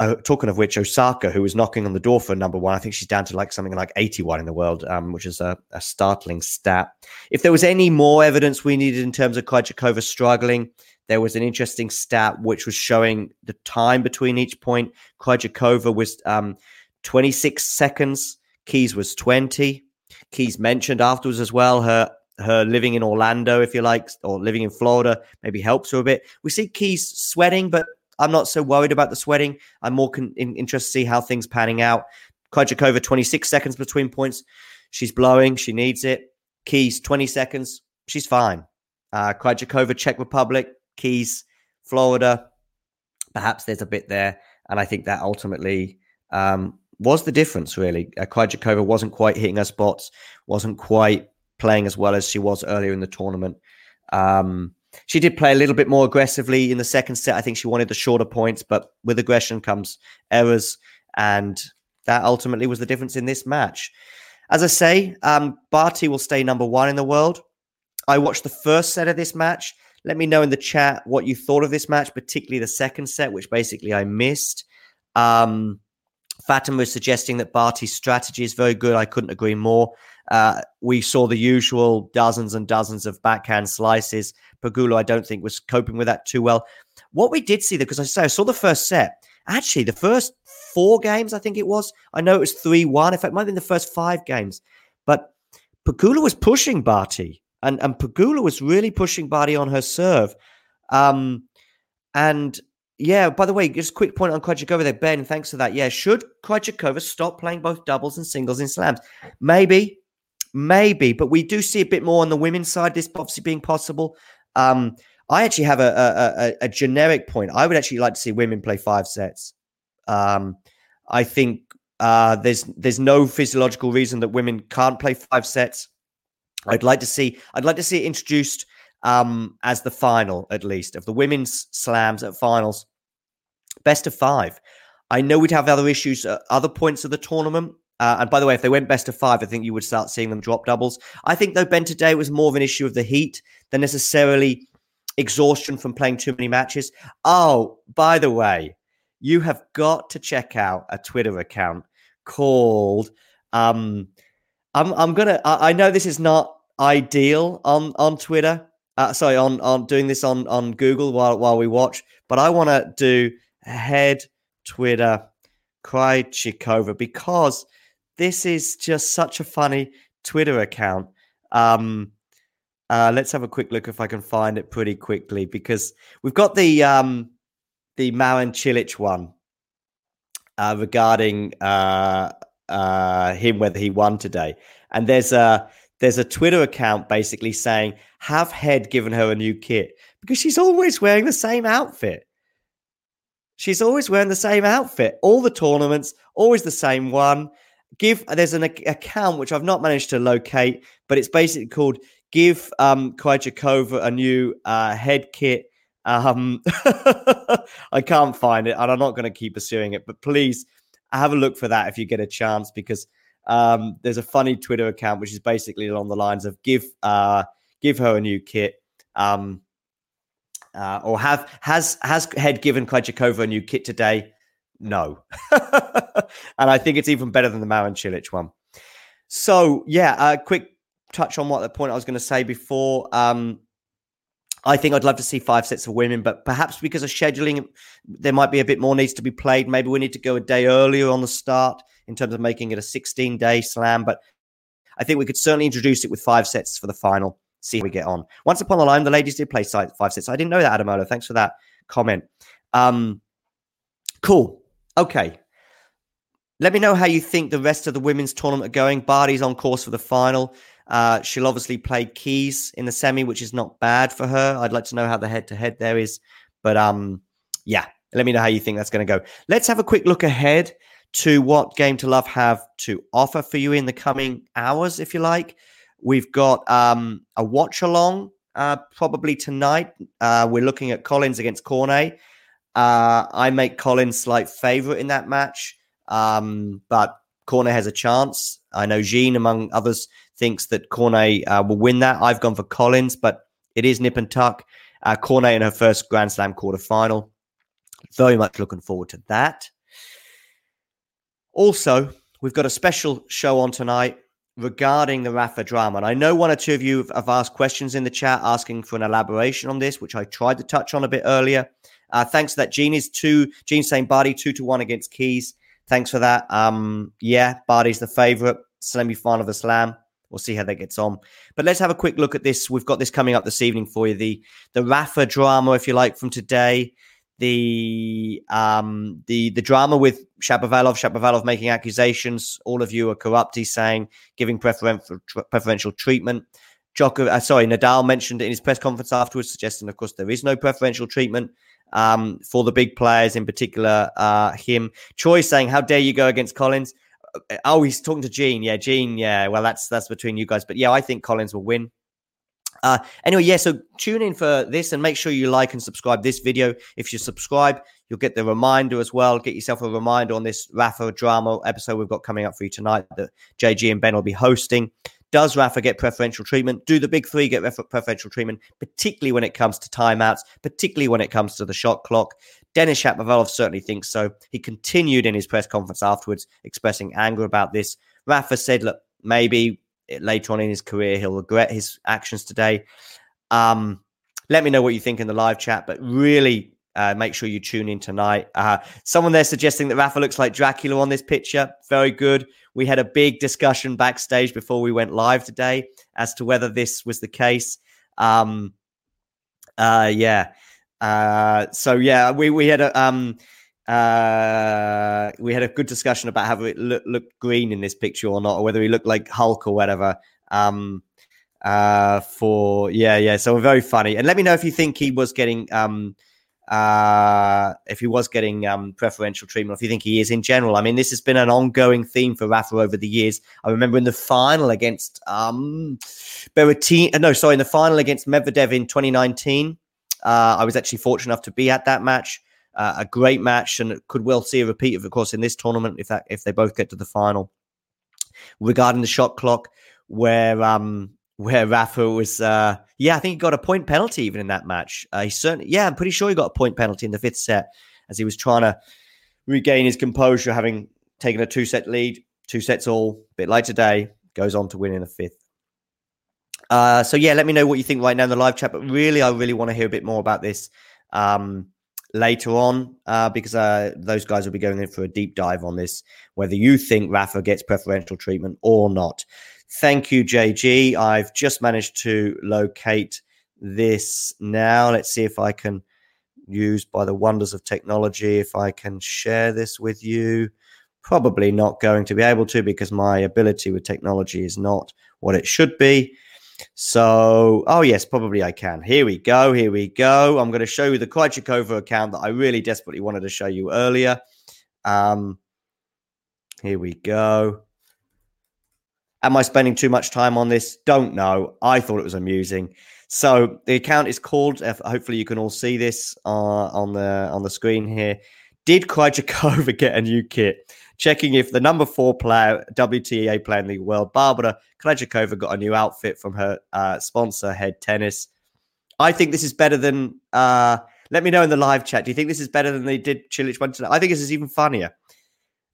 uh, talking of which, Osaka, who was knocking on the door for number one, I think she's down to like something like 81 in the world, um, which is a, a, startling stat. If there was any more evidence we needed in terms of Krejcikova struggling, there was an interesting stat which was showing the time between each point. Krejcikova was um, 26 seconds, Keys was 20. Keys mentioned afterwards as well her her living in Orlando, if you like, or living in Florida, maybe helps her a bit. We see Keys sweating, but I'm not so worried about the sweating. I'm more con- in- interested to see how things panning out. Krejcikova, 26 seconds between points. She's blowing. She needs it. Keys, 20 seconds. She's fine. Uh, Krejcikova, Czech Republic. Keys, Florida. Perhaps there's a bit there. And I think that ultimately um, was the difference, really. Uh, Krejcikova wasn't quite hitting her spots, wasn't quite playing as well as she was earlier in the tournament. Um, she did play a little bit more aggressively in the second set. I think she wanted the shorter points, but with aggression comes errors, and that ultimately was the difference in this match. As I say, um, Barty will stay number one in the world. I watched the first set of this match. Let me know in the chat what you thought of this match, particularly the second set, which basically I missed. Um, Fatima was suggesting that Barty's strategy is very good. I couldn't agree more. Uh, we saw the usual dozens and dozens of backhand slices. Pegula, I don't think, was coping with that too well. What we did see, though, because I say I saw the first set. Actually, the first four games, I think it was. I know it was three one. In fact, it might have been the first five games. But Pegula was pushing Barty, and and Pegula was really pushing Barty on her serve. Um, and yeah, by the way, just a quick point on Krejcikova there, Ben. Thanks for that. Yeah, should Krejcikova stop playing both doubles and singles in slams? Maybe, maybe, but we do see a bit more on the women's side. This obviously being possible. Um, I actually have a, a, a, a, generic point. I would actually like to see women play five sets. Um, I think uh, there's there's no physiological reason that women can't play five sets. I'd like to see I'd like to see it introduced um, as the final, at least, of the women's slams at finals. Best of five. I know we'd have other issues at other points of the tournament. Uh, and by the way, if they went best of five, I think you would start seeing them drop doubles. I think, though, Ben, today was more of an issue of the heat than necessarily exhaustion from playing too many matches. Oh, by the way, you have got to check out a Twitter account called. Um, I'm, I'm gonna. I, I know this is not ideal on on Twitter, uh, sorry, on on doing this on on Google while while we watch. But I want to do head Twitter Krejcikova because this is just such a funny Twitter account. Um, uh, let's have a quick look if I can find it pretty quickly because we've got the um, the Marin Cilic one uh, regarding uh, uh, him whether he won today, and there's a there's a Twitter account basically saying, Have Head given her a new kit? Because she's always wearing the same outfit. She's always wearing the same outfit. All the tournaments, always the same one. Give there's an account which I've not managed to locate, but it's basically called Give um a new uh, head kit. Um, (laughs) I can't find it, and I'm not going to keep pursuing it. But please have a look for that if you get a chance, because um, there's a funny Twitter account which is basically along the lines of give uh, give her a new kit. Um, uh, or have has has head given Krejcikova a new kit today? No, (laughs) and I think it's even better than the Marin Cilic one. So yeah, a quick touch on what the point I was going to say before. Um, I think I'd love to see five sets of women, but perhaps because of scheduling, there might be a bit more needs to be played. Maybe we need to go a day earlier on the start in terms of making it a 16 day slam. But I think we could certainly introduce it with five sets for the final, see how we get on. Once upon a time, the ladies did play five sets. I didn't know that, Adamola. Thanks for that comment. Um, cool. Okay. Let me know how you think the rest of the women's tournament are going. Barty's on course for the final. Uh, she'll obviously play Keys in the semi, which is not bad for her. I'd like to know how the head to head there is. But um, yeah, let me know how you think that's going to go. Let's have a quick look ahead to what Game to Love have to offer for you in the coming hours, if you like. We've got um, a watch along uh, probably tonight. Uh, we're looking at Collins against Cornet. Uh, I make Collins slight favorite in that match, um, but Cornet has a chance. I know Jean, among others, thinks that Cornet uh, will win that. I've gone for Collins, but it is nip and tuck. Uh, Cornet in her first Grand Slam quarterfinal. Very much looking forward to that. Also, we've got a special show on tonight regarding the Rafa drama. And I know one or two of you have asked questions in the chat asking for an elaboration on this, which I tried to touch on a bit earlier. Uh, thanks for that. Gene is two, Gene saying Barty two to one against Keys. Thanks for that. Um, yeah, Barty's the favorite semi final of the slam. We'll see how that gets on. But let's have a quick look at this. We've got this coming up this evening for you. The the Rafa drama, if you like, from today the um the the drama with Shapovalov, Shapovalov making accusations. All of you are corrupt. He's saying giving preferential preferential treatment. Djoko, uh, sorry, Nadal mentioned in his press conference afterwards, suggesting, of course, there is no preferential treatment um, for the big players, in particular uh, him. Choi saying, "How dare you go against Collins?" Uh, oh, he's talking to Gene. Yeah, Gene. Yeah, well, that's that's between you guys. But yeah, I think Collins will win. Uh, anyway, yeah, so tune in for this and make sure you like and subscribe this video. If you subscribe, you'll get the reminder as well. Get yourself a reminder on this Rafa drama episode we've got coming up for you tonight that JG and Ben will be hosting. Does Rafa get preferential treatment? Do the big three get preferential treatment, particularly when it comes to timeouts, particularly when it comes to the shot clock? Denis Shapovalov certainly thinks so. He continued in his press conference afterwards, expressing anger about this. Rafa said, look, maybe later on in his career, he'll regret his actions today. Um, let me know what you think in the live chat, but really uh, make sure you tune in tonight. Uh, someone there suggesting that Rafa looks like Dracula on this picture. Very good. We had a big discussion backstage before we went live today as to whether this was the case. Um, uh, yeah. Uh, so yeah, we we had a um, uh, we had a good discussion about how it look, looked green in this picture or not, or whether he looked like Hulk or whatever. Um, uh, for yeah, yeah. So very funny. And let me know if you think he was getting um, uh, if he was getting um, preferential treatment, if you think he is in general. I mean, this has been an ongoing theme for Rafa over the years. I remember in the final against um, Berrettini, no, sorry, in the final against Medvedev in 2019. Uh, I was actually fortunate enough to be at that match uh, a great match and could well see a repeat of, of course, in this tournament if that if they both get to the final. Regarding the shot clock, where um where Rafa was, uh, yeah, I think he got a point penalty even in that match. Uh, he certainly, yeah, I'm pretty sure he got a point penalty in the fifth set as he was trying to regain his composure, having taken a two set lead, two sets all, a bit like today, goes on to win in the fifth. Uh, so yeah, let me know what you think right now in the live chat. But really, I really want to hear a bit more about this. Um, later on uh, because uh, those guys will be going in for a deep dive on this, whether you think Rafa gets preferential treatment or not. Thank you, JG. I've just managed to locate this now. Let's see if I can use by the wonders of technology, if I can share this with you. Probably not going to be able to because my ability with technology is not what it should be. So, oh yes, probably I can. Here we go. Here we go. I'm going to show you the Krejcikova account that I really desperately wanted to show you earlier. Um, here we go. Am I spending too much time on this? Don't know. I thought it was amusing. So the account is called. Hopefully, you can all see this uh, on the on the screen here. Did Krejcikova (laughs) get a new kit? Checking if the number four player, WTA player in the world, Barbara Krejcikova, got a new outfit from her uh, sponsor, Head Tennis. I think this is better than. Uh, let me know in the live chat. Do you think this is better than they did Cilic one today? I think this is even funnier.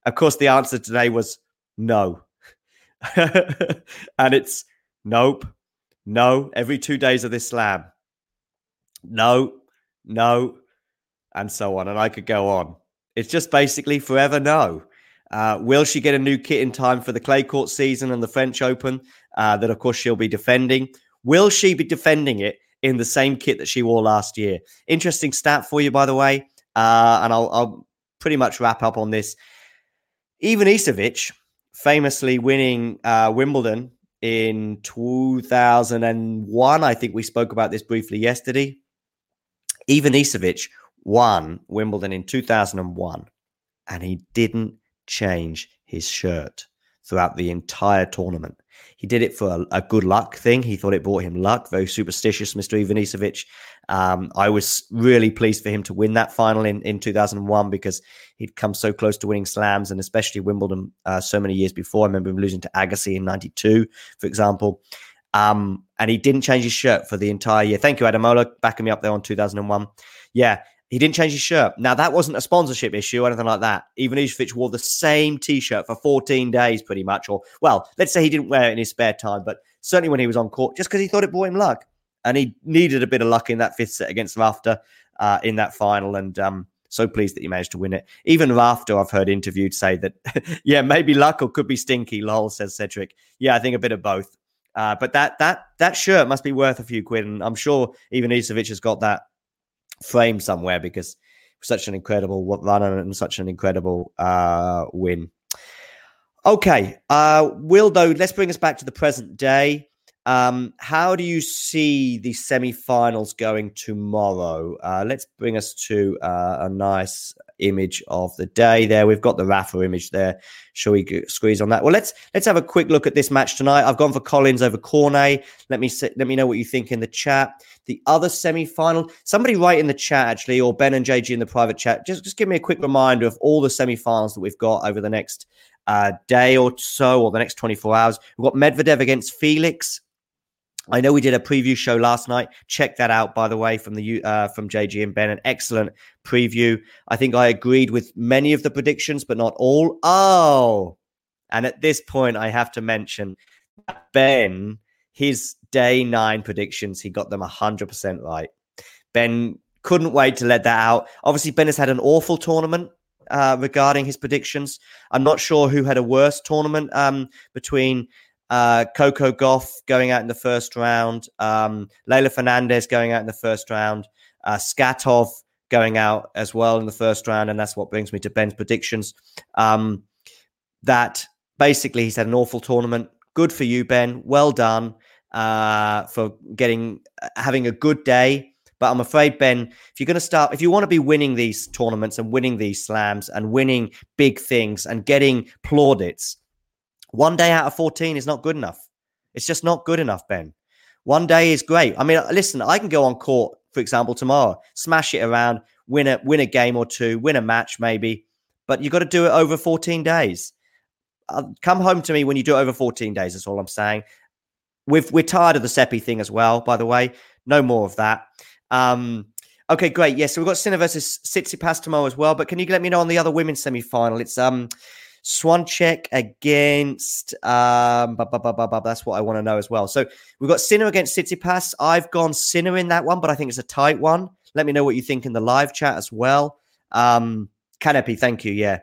Of course, the answer today was no, (laughs) and it's nope, no. Every two days of this slam, no, no, and so on, and I could go on. It's just basically forever no. Uh, will she get a new kit in time for the clay court season and the French Open? Uh, that, of course, she'll be defending. Will she be defending it in the same kit that she wore last year? Interesting stat for you, by the way. Uh, and I'll, I'll, pretty much wrap up on this. Ivanisevic, famously winning uh, Wimbledon in 2001. I think we spoke about this briefly yesterday. Ivanisevic won Wimbledon in 2001, and he didn't change his shirt throughout the entire tournament. He did it for a, a, good luck thing. He thought it brought him luck. Very superstitious, Mr. Ivanisevic. Um, I was really pleased for him to win that final in, in 2001 because he'd come so close to winning slams and especially Wimbledon uh, so many years before. I remember him losing to Agassi in 92, for example. Um, and he didn't change his shirt for the entire year. Thank you, Adamola, backing me up there on 2001. Yeah, He didn't change his shirt. Now, that wasn't a sponsorship issue or anything like that. Even Ivanisevic wore the same t shirt for 14 days, pretty much. Or, well, let's say he didn't wear it in his spare time, but certainly when he was on court, just because he thought it brought him luck. And he needed a bit of luck in that fifth set against Rafter uh, in that final. And um, so pleased that he managed to win it. Even Rafter, I've heard interviewed say that, (laughs) yeah, maybe luck or could be stinky. Lol, says Cedric. Yeah, I think a bit of both. Uh, but that that that shirt must be worth a few quid, and I'm sure Ivanisevic has got that frame somewhere because such an incredible run and such an incredible uh, win. Okay, uh, Will, though, let's bring us back to the present day. Um, how do you see the semi-finals going tomorrow? Uh, let's bring us to uh, a nice image of the day. There, we've got the Rafa image there. Shall we squeeze on that? Well, let's let's have a quick look at this match tonight. I've gone for Collins over Cornet. Let me let me know what you think in the chat. The other semi-final. Somebody write in the chat actually, or Ben and JG in the private chat. Just just give me a quick reminder of all the semi-finals that we've got over the next uh, day or so, or the next 24 hours. We've got Medvedev against Felix. I know we did a preview show last night. Check that out, by the way, from the uh, from JG and Ben. An excellent preview. I think I agreed with many of the predictions, but not all. Oh, and at this point, I have to mention Ben. His day nine predictions, he got them hundred percent right. Ben couldn't wait to let that out. Obviously, Ben has had an awful tournament uh, regarding his predictions. I'm not sure who had a worse tournament um, between uh, Coco Gauff going out in the first round, um, Leylah Fernandez going out in the first round, uh, Skatov going out as well in the first round. And that's what brings me to Ben's predictions. Um, that basically he's had an awful tournament. Good for you, Ben. Well done uh, for getting having a good day. But I'm afraid, Ben, if you're going to start, if you want to be winning these tournaments and winning these slams and winning big things and getting plaudits, one day out of 14 is not good enough. It's just not good enough, Ben. One day is great. I mean, listen, I can go on court, for example, tomorrow, smash it around, win a win a game or two, win a match maybe, but you've got to do it over 14 days. Uh, come home to me when you do it over 14 days. That's all I'm saying. We've, we're tired of the Seppi thing as well, by the way. No more of that. Um, okay, great. Yes, yeah, so we've got Sinner versus Tsitsipas tomorrow as well. But can you let me know on the other women's semi final? It's um Swiatek against um, bu- bu- bu- that's what I want to know as well. So we've got Sinner against Tsitsipas. I've gone Sinner in that one, but I think it's a tight one. Let me know what you think in the live chat as well. Um, Kanepi, thank you. Yeah.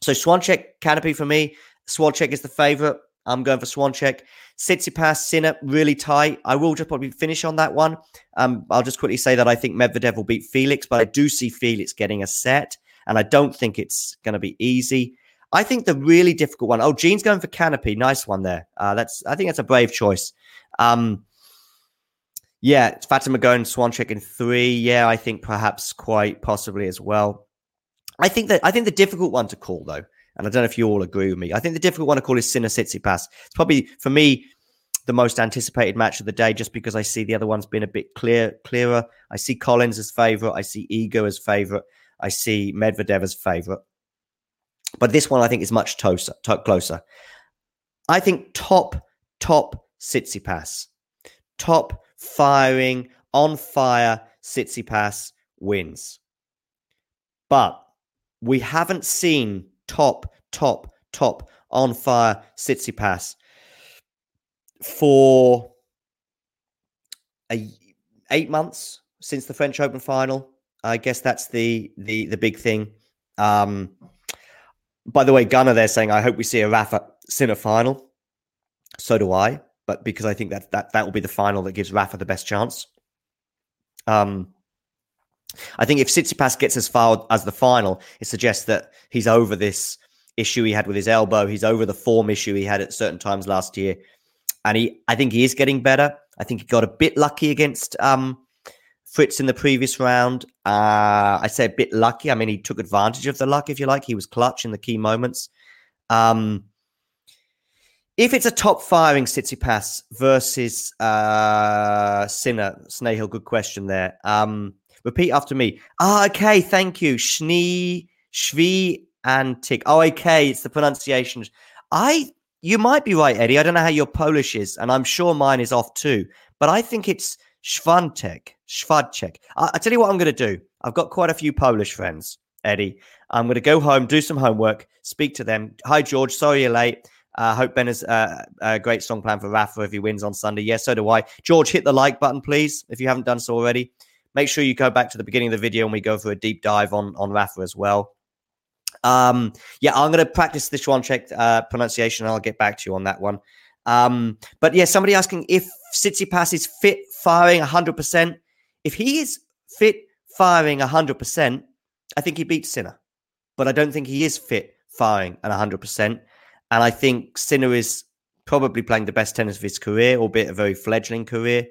So Swiatek, Kanepi for me. Swiatek is the favorite. I'm going for Swiatek. Tsitsipas, Sinner, really tight. I will just probably finish on that one. Um, I'll just quickly say that I think Medvedev will beat Felix, but I do see Felix getting a set, and I don't think it's going to be easy. I think the really difficult one. Oh, Gene's going for Kanepi. Nice one there. Uh, that's I think that's a brave choice. Um, yeah, Fatima going Swiatek in three. Yeah, I think perhaps quite possibly as well. I think that I think the difficult one to call though, and I don't know if you all agree with me. I think the difficult one to call is Sinner Tsitsipas. It's probably for me the most anticipated match of the day, just because I see the other ones being a bit clear clearer. I see Collins as favorite. I see Iga as favorite. I see Medvedev as favorite. But this one I think is much closer. closer. I think top, top Tsitsipas, top firing, on fire Tsitsipas wins. But we haven't seen top, top, top on fire Tsitsipas for a, eight months since the French Open final. I guess that's the the the big thing. Um, by the way, Gunner, they're saying, I hope we see a Rafa Sinner final. So do I, but because I think that that that will be the final that gives Rafa the best chance. Um, I think if Tsitsipas gets as far as the final, it suggests that he's over this issue he had with his elbow. He's over the form issue he had at certain times last year, and he, I think he is getting better. I think he got a bit lucky against um, Fritz in the previous round. Uh, I say a bit lucky. I mean, he took advantage of the luck, if you like. He was clutch in the key moments. Um, if it's a top firing Tsitsipas versus uh, Sinner, Snehil, good question there. Um, repeat after me. Ah, okay, thank you. Schnee, Shvi, and Tick. Oh, okay, it's the pronunciation. I, you might be right, Eddie. I don't know how your Polish is, and I'm sure mine is off too. But I think it's Schwantek. Schwadchek. I, I tell you what I'm going to do. I've got quite a few Polish friends, Eddie. I'm going to go home, do some homework, speak to them. Hi, George. Sorry you're late. I uh, hope Ben has uh, a great strong plan for Rafa if he wins on Sunday. Yes, so do I. George, hit the like button, please, if you haven't done so already. Make sure you go back to the beginning of the video and we go for a deep dive on, on Rafa as well. Um, yeah, I'm going to practice the Świątek uh, pronunciation. and I'll get back to you on that one. Um, but yeah, somebody asking if Tsitsipas is fit, firing 100%. If he is fit, firing 100%, I think he beats Sinner. But I don't think he is fit, firing at 100%. And I think Sinner is probably playing the best tennis of his career, albeit a very fledgling career.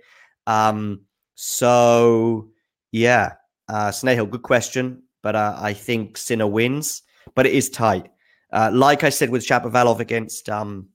Um, so, yeah, uh, Snehal, good question. But uh, I think Sinner wins, but it is tight. Uh, like I said with Shapovalov against um,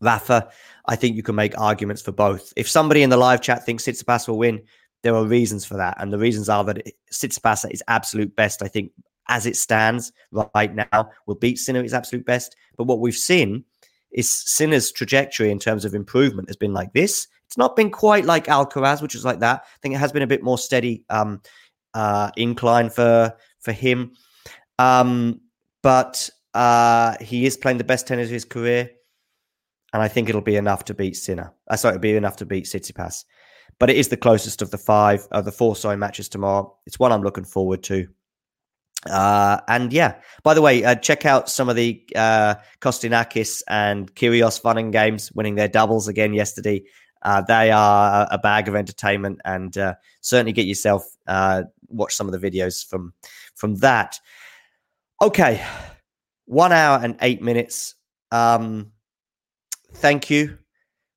Rafa, I think you can make arguments for both. If somebody in the live chat thinks Tsitsipas will win, there are reasons for that. And the reasons are that Tsitsipas is absolute best, I think, as it stands right now, will beat Sinner his absolute best. But what we've seen is Sinner's trajectory in terms of improvement has been like this. It's not been quite like Alcaraz, which was like that. I think it has been a bit more steady um, uh, incline for for him. Um, but uh, he is playing the best tennis of his career, and I think it'll be enough to beat Sinner. I uh, sorry, it'll be enough to beat Tsitsipas. But it is the closest of the five, of the four, sorry, matches tomorrow. It's one I'm looking forward to. Uh, and yeah, by the way, uh, check out some of the uh, Kokkinakis and Kyrgios fun and games winning their doubles again yesterday. Uh, they are a bag of entertainment, and uh, certainly get yourself uh, watch some of the videos from from that. Okay, one hour and eight minutes. Um, thank you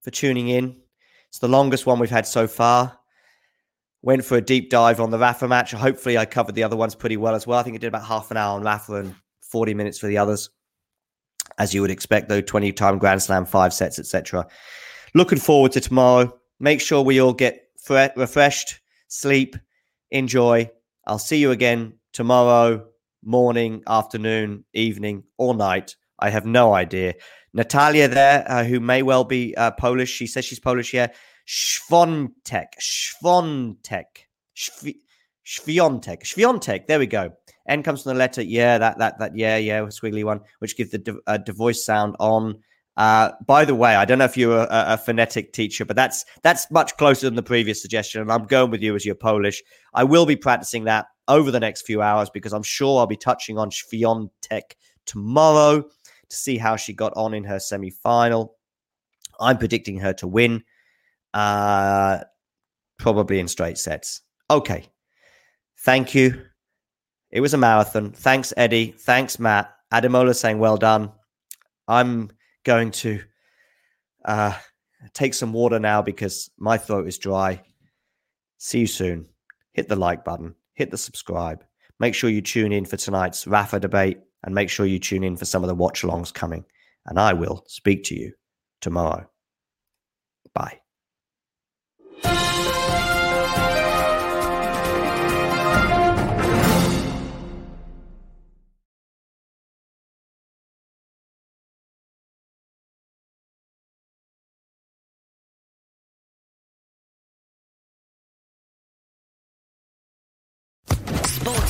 for tuning in. It's the longest one we've had so far went for a deep dive on the Rafa match. Hopefully, I covered the other ones pretty well as well. I think I did about half an hour on Rafa and 40 minutes for the others, as you would expect, though 20 time Grand Slam, five sets, etc. Looking forward to tomorrow. Make sure we all get fre- refreshed, sleep, enjoy. I'll see you again tomorrow morning, afternoon, evening, or night. I have no idea. Natalia there, uh, who may well be uh, Polish. She says she's Polish. Yeah, Świątek, Świątek, Świątek, Świątek. There we go. N comes from the letter. Yeah, that that that. Yeah, yeah, squiggly one, which gives the di- uh, divorce sound on. Uh, by the way, I don't know if you're a, a, phonetic teacher, but that's that's much closer than the previous suggestion. And I'm going with you as you're Polish. I will be practicing that over the next few hours because I'm sure I'll be touching on Świątek tomorrow to see how she got on in her semi final. I'm predicting her to win uh, probably in straight sets. Okay. Thank you. It was a marathon. Thanks, Eddie. Thanks, Matt. Adamola saying, well done. I'm going to uh, take some water now because my throat is dry. See you soon. Hit the like button, hit the subscribe. Make sure you tune in for tonight's Rafa debate and make sure you tune in for some of the watch alongs coming. And I will speak to you tomorrow. Bye.